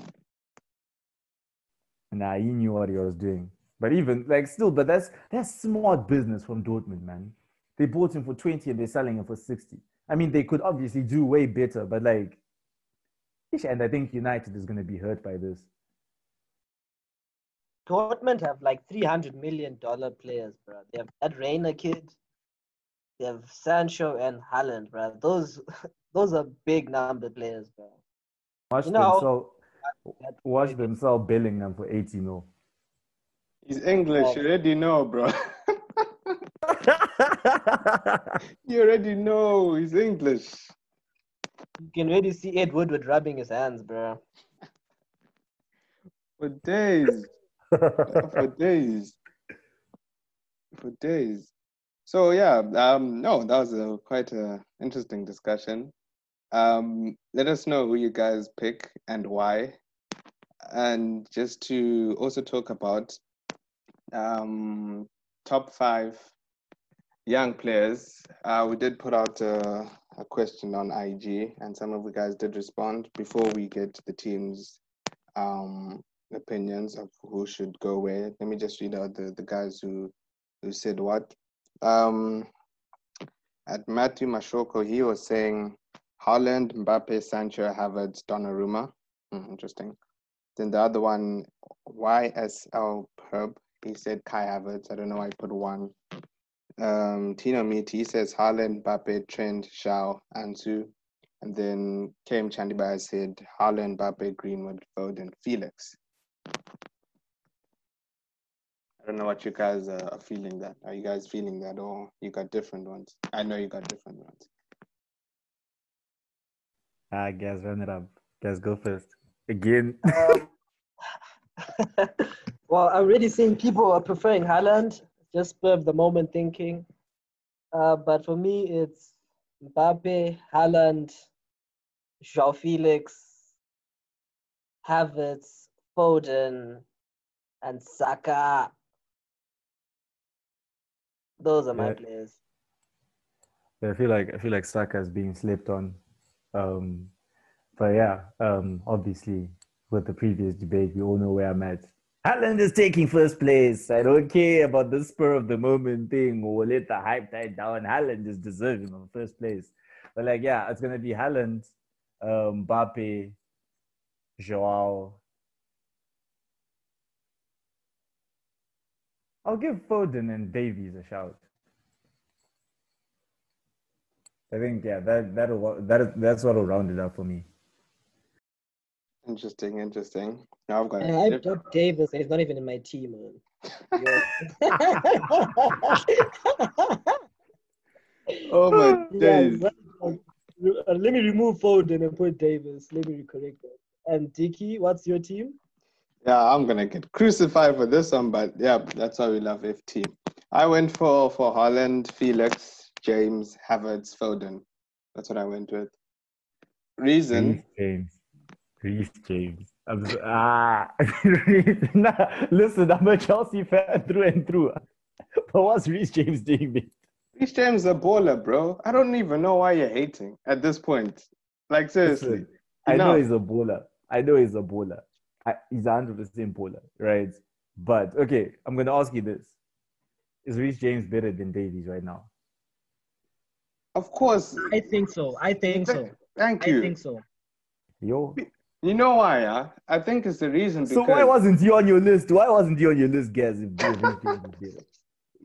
Nah, he knew what he was doing. But even like still, but that's that's smart business from Dortmund, man. They bought him for 20 and they're selling him for 60. I mean, they could obviously do way better, but like, and I think United is going to be hurt by this. Dortmund have like three hundred million dollar players, bro. They have that Reyna kid. They have Sancho and Haaland, bro. Those <laughs> those are big number players, bro. Watch You them know- sell, watch them sell Bellingham for 80 mil. He's English, Oh. you already know, bro. <laughs> you already know he's English. You can really see Ed Woodward rubbing his hands, bro. For days. <laughs> for days. For days. So yeah, um, no, that was a quite a interesting discussion. Um, let us know who you guys pick and why, and just to also talk about um, top five young players. Uh, we did put out a, a question on IG, and some of you guys did respond. Before we get to the teams, um, opinions of who should go where. Let me just read out the, the guys who who said what. Um, at Matthew Mashoko, he was saying Haaland, Mbappe, Sancho, Havertz, Donnarumma. Hmm, interesting. Then the other one, YSL Herb, he said Kai Havertz. I don't know why he put one. Um, Tino he says Haaland, Mbappe, Trent, Joao, Ansu. And then Kim Chandibai said Haaland, Mbappe, Greenwood, Foden, Felix. I don't know what you guys are feeling that. Are you guys feeling that or you got different ones? I know you got different ones. Ah, guess run it up. Guys, go first. Again. Um, <laughs> well, I'm already seeing people are preferring Haaland, just spur of the moment thinking. Uh, but for me, it's Mbappe, Haaland, Joao Felix, Havertz, Foden, and Saka. Those are my Yeah. players. I feel like I feel like Saka is being slept on. Um, but yeah, um, obviously with the previous debate, we all know where I'm at. Haaland is taking first place. I don't care about the spur of the moment thing or let the hype die down. Haaland is deserving of first place. But like, yeah, it's gonna be Haaland, um, Mbappe, Joao. I'll give Foden and Davies a shout. I think yeah, that that'll that is, that's what'll round it up for me. Interesting, interesting. Now I've got I a hyped up Davies, and he's not even in my team, man. <laughs> Oh my <laughs> Yeah, days. right. Uh, let me remove Foden and put Davies. Let me correct that. And Dicky, what's your team? Yeah, I'm gonna get crucified for this one, but yeah, that's why we love FT. I went for for Haaland, Felix, James, Havertz, Foden. That's what I went with. Reason, Reece James. Reece James. I'm ah, <laughs> nah, listen, I'm a Chelsea fan through and through. <laughs> But what's Reece James doing? mate? Reece James is a baller, bro. I don't even know why you're hating at this point. Like seriously, Listen, I know he's a bowler. I know he's a bowler. I, he's a hundred percent bowler, right? But okay, I'm gonna ask you this: Is Reece James better than Davies right now? Of course. I think so. I think so. Thank you. I think so. Yo. You know why? Yeah, I think it's the reason because So why wasn't he on your list? Why wasn't he on your list, guys? If Reece James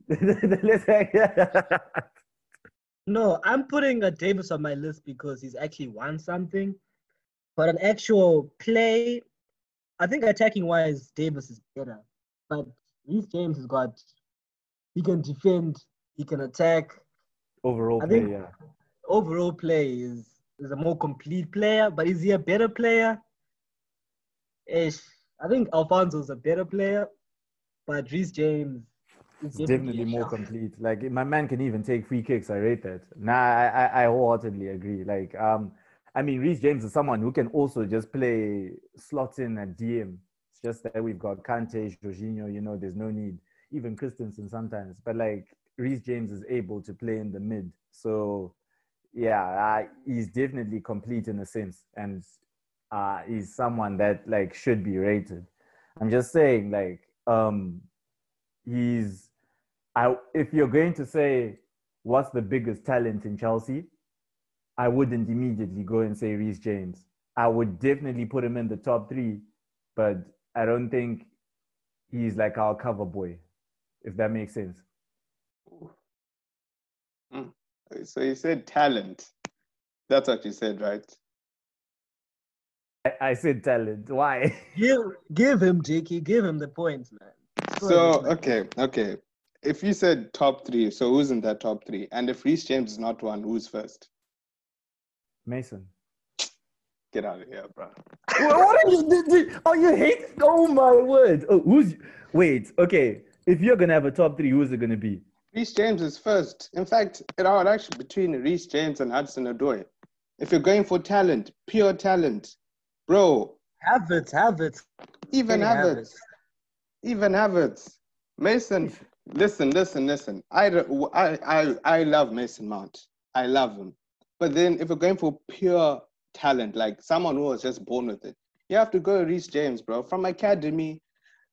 is better? No, I'm putting a Davies on my list because he's actually won something. But an actual play, I think attacking wise, Davies is better. But Reece James has got, he can defend, he can attack. Overall I play, think- yeah. Overall play is is a more complete player, but is he a better player? Ish. I think Alphonso's a better player, but Reece James is It's definitely more complete. Like my man can even take free kicks. I rate that. Nah, I, I, I wholeheartedly agree. Like, um, I mean, Reece James is someone who can also just play slot in at DM. It's just that we've got Kante, Jorginho. You know, there's no need. Even Christensen sometimes. But like, Reece James is able to play in the mid. So yeah, uh, he's definitely complete in a sense, and uh, he's someone that like should be rated. I'm just saying, like, um, he's. I if you're going to say what's the biggest talent in Chelsea, I wouldn't immediately go and say Reece James. I would definitely put him in the top three, but I don't think he's like our cover boy, if that makes sense. Mm. So you said talent. That's what you said, right? I, I said talent. Why? <laughs> Give give him Jakey, give him the points, man. So okay, okay. If you said top three, so who's in that top three? And if Reece James is not one, who's first? Mason. Get out of here, bro. what are you? Oh, you hate? Oh my word! Oh, who's? Wait. Okay. If you're gonna have a top three, who's it gonna be? Reece James is first. In fact, it would actually between Reece James and Hudson Odoi. If you're going for talent, pure talent, bro. Have it, have it. Even Hey, have it. Even Havertz. Mason, listen, listen, listen. I, I, I, I love Mason Mount. I love him. But then if you're going for pure talent, like someone who was just born with it, you have to go Reece James, bro. From academy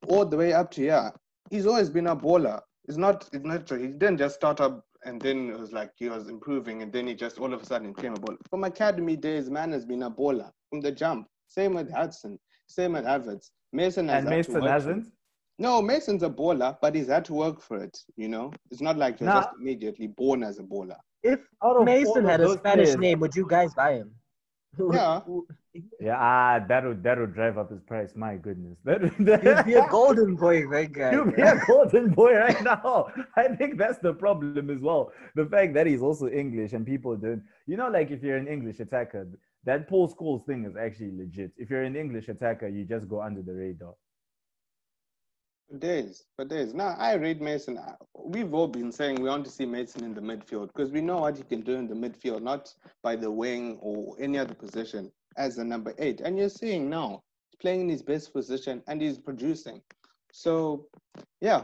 all the way up to here. He's always been a baller. It's not, it's not true. He didn't just start up and then it was like he was improving and then he just all of a sudden became a baller. From academy days, man has been a baller from the jump. Same with Hudson. Same with Havertz. Mason has And had to Mason work for it. hasn't. No, Mason's a baller, but he's had to work for it. You know, it's not like you're Nah. just immediately born as a baller. If Out of all Mason had a Spanish players- name, would you guys buy him? Yeah. <laughs> Yeah, ah, that would that would drive up his price. My goodness, <laughs> that He'd be a <laughs> golden boy, right, guy? He'll be a golden boy right now. I think that's the problem as well. The fact that he's also English and people don't, you know, like if you're an English attacker, that Paul Scholes thing is actually legit. If you're an English attacker, you just go under the radar. For days, for days. Now, I read Mason. We've all been saying we want to see Mason in the midfield because we know what he can do in the midfield, not by the wing or any other position as a number eight. And you're seeing now he's playing in his best position and he's producing. So, yeah,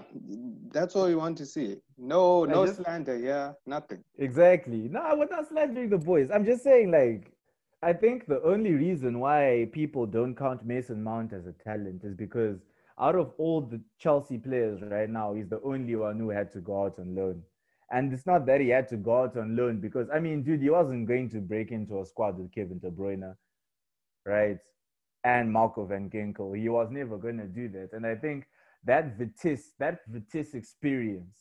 that's all you want to see. No, no just- slander. Yeah, nothing. Exactly. No, we're not slandering the boys. I'm just saying, like, I think the only reason why people don't count Mason Mount as a talent is because out of all the Chelsea players right now, he's the only one who had to go out on loan. And it's not that he had to go out on loan because, I mean, dude, he wasn't going to break into a squad with Kevin De Bruyne, right? And Marco Van Ginkel. He was never going to do that. And I think that Vitesse, that Vitesse experience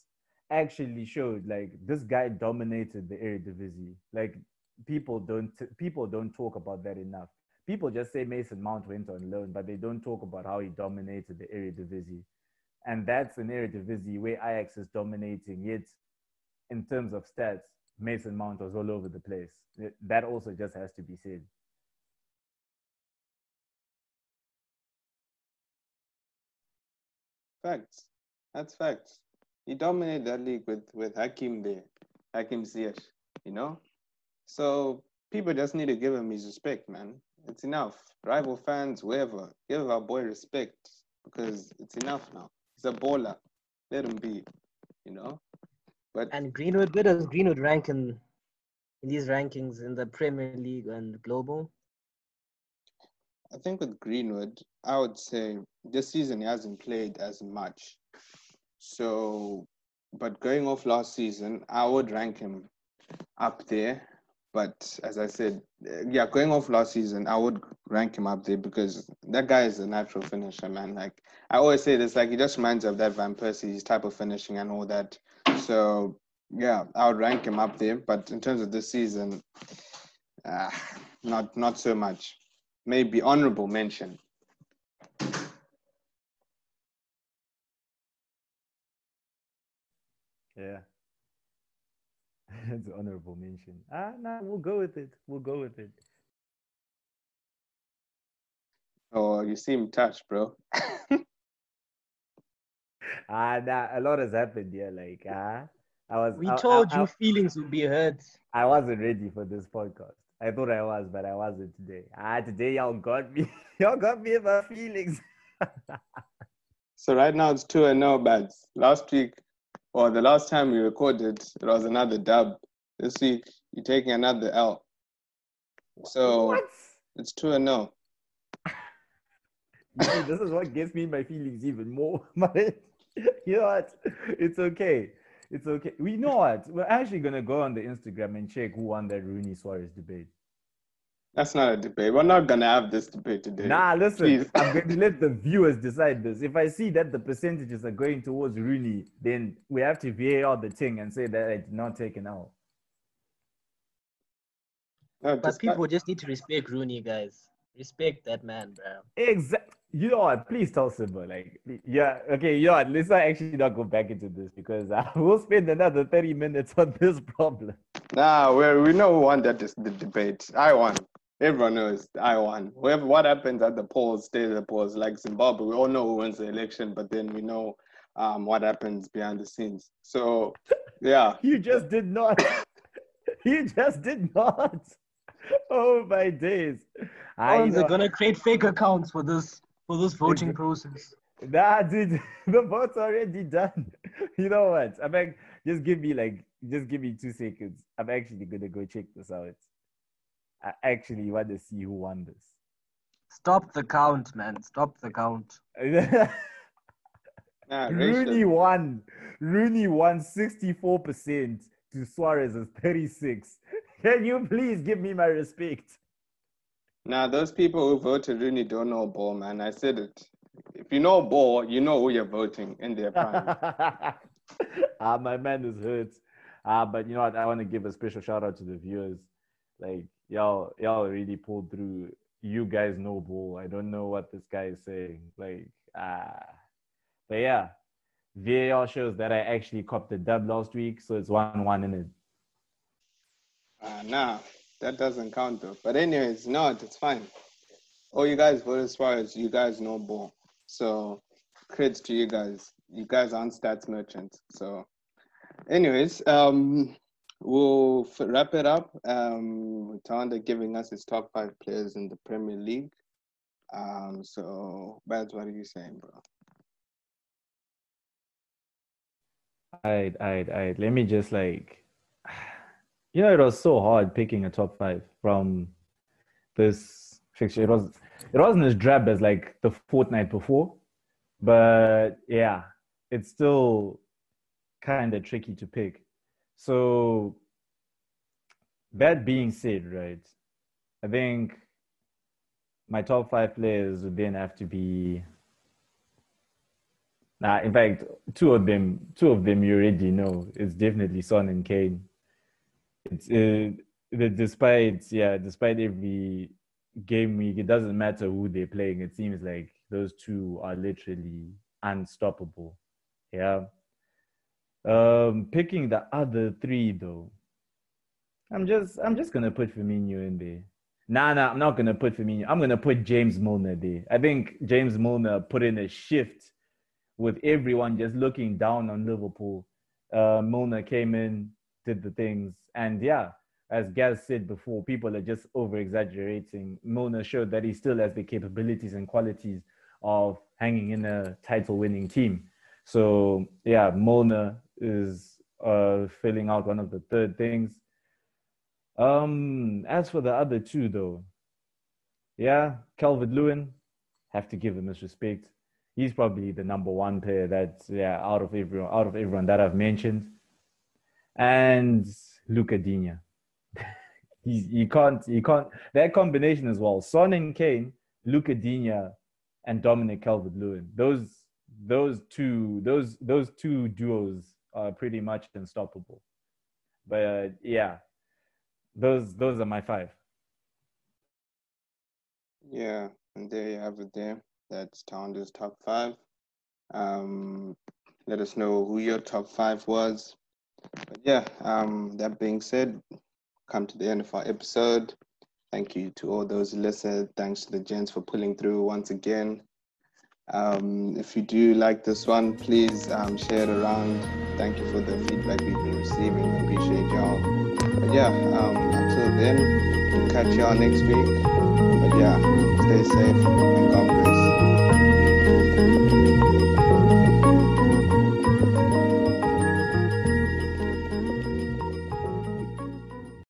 actually showed like this guy dominated the Eredivisie. Like people don't people don't talk about that enough. People just say Mason Mount went on loan, but they don't talk about how he dominated the Eredivisie. And that's an Eredivisie where Ajax is dominating. Yet, in terms of stats, Mason Mount was all over the place. That also just has to be said. Facts. That's facts. He dominated that league with with Hakim there, Hakim Ziyech, you know. So people just need to give him his respect, man. It's enough. Rival fans, whoever, give our boy respect because it's enough now. He's a bowler. Let him be, you know. But And Greenwood, where does Greenwood rank in, in these rankings in the Premier League and global? I think with Greenwood, I would say this season he hasn't played as much. So, but going off last season, I would rank him up there. But as I said, uh, yeah, going off last season, I would rank him up there because that guy is a natural finisher, man. Like I always say this, like he just reminds of that Van Persie, type of finishing and all that. So yeah, I would rank him up there. But in terms of this season, uh, not not so much maybe honorable mention. Yeah. <laughs> it's honorable mention. Ah, no, we'll go with it. We'll go with it. Oh, you seem touched, bro. <laughs> Ah, nah, a lot has happened here. Like, ah, I was. We I, told I, you feelings would be hurt. I, I wasn't ready for this podcast. I thought I was, but I wasn't today. Ah, today y'all got me. <laughs> y'all got me in my feelings. So right now it's two and no bats. Last week, Or the last time we recorded, it was another dub. This week, you're taking another L. So What? it's two and no. <laughs> You see, this is what gets me in my feelings even more. <laughs> Man, you know what? It's okay. It's okay. We know what? We're actually gonna go on the Instagram and check who won that Rooney Suarez debate. That's not a debate. We're not gonna have this debate today. Nah, listen, Please. I'm going <laughs> to let the viewers decide this. If I see that the percentages are going towards Rooney, then we have to VAR the thing and say that it's not taken out. No, But discuss- people just need to respect Rooney, guys. Respect that man, bro. Exactly. You know what? Please tell Simba. Like, yeah, okay. You know what? Let's not actually not go back into this because uh, <laughs> I will spend another 30 minutes on this problem. Nah, we we know who won that dis- the debate. I won. Everyone knows I won. Whatever what happens at the polls, stays at the polls. Like Zimbabwe, we all know who wins the election, but then we know um, what happens behind the scenes. So, <laughs> yeah, You just did not. <laughs> you just did not. <laughs> Oh my days. I Ones are know. gonna create fake accounts for this for this voting process. Nah, dude, the vote's already done. You know what? I'm like, just give me like, just give me two seconds. I'm actually gonna go check this out. I actually want to see who won this. Stop the count, man. Stop the count. <laughs> nah, Rooney won. Rooney won 64% to Suarez's 36. <laughs> Can you please give me my respect? Now, those people who voted Rooney don't know ball, man. I said it. If you know ball, you know who you're voting in their <laughs> prime. ah, my man is hurt. Ah, but you know what? I want to give a special shout out to the viewers. Like y'all, y'all really pulled through. You guys know ball. I don't know what this guy is saying. Like ah, but yeah, VAR shows that I actually copped the dub last week, so it's one-one in it. Uh, nah, that doesn't count though. But anyways, no, it's fine. Oh, you guys voted as far as you guys know ball. So credits to you guys. You guys aren't stats merchants. So anyways, um we'll f- wrap it up. Um Tanda giving us his top five players in the Premier League. Um so Bads, what are you saying, bro? Alright, alright, alright. Let me just like, <sighs> you know, it was so hard picking a top five from this fixture. It was, it wasn't as drab as like the fortnight before, but yeah, it's still kind of tricky to pick. So, that being said, right, I think my top five players would then have to be Nah, in fact, two of them, two of them you already know. It's definitely Son and Kane. It's uh, the despite yeah, despite every game week, it doesn't matter who they're playing. It seems like those two are literally unstoppable. Yeah. Um, picking the other three though, I'm just I'm just gonna put Firmino in there. Nah, nah, I'm not gonna put Firmino. I'm gonna put James Milner there. I think James Milner put in a shift with everyone just looking down on Liverpool. Uh, Milner came in, did the things, and yeah, as Gaz said before, people are just over exaggerating. Milner showed that he still has the capabilities and qualities of hanging in a title winning team. So yeah, Milner is uh, filling out one of the third things. Um, as for the other two, though, yeah, Calvert Lewin, have to give him his respect. He's probably the number one player that's yeah out of everyone out of everyone that I've mentioned, and Lucas Digne. You can't you can't that combination as well. Son and Kane, Lucas Digne, and Dominic Calvert Lewin. Those those two those those two duos are pretty much unstoppable. But uh, yeah, those those are my five. Yeah, and there you have it there. That's Townder's top five. Um, let us know who your top five was. But yeah, um, that being said, come to the end of our episode. Thank you to all those who listened. Thanks to the gents for pulling through once again. Um, if you do like this one, please um, share it around. Thank you for the feedback we've been receiving. Appreciate y'all. But yeah, um, until then, we'll catch y'all next week. But yeah, stay safe and God bless.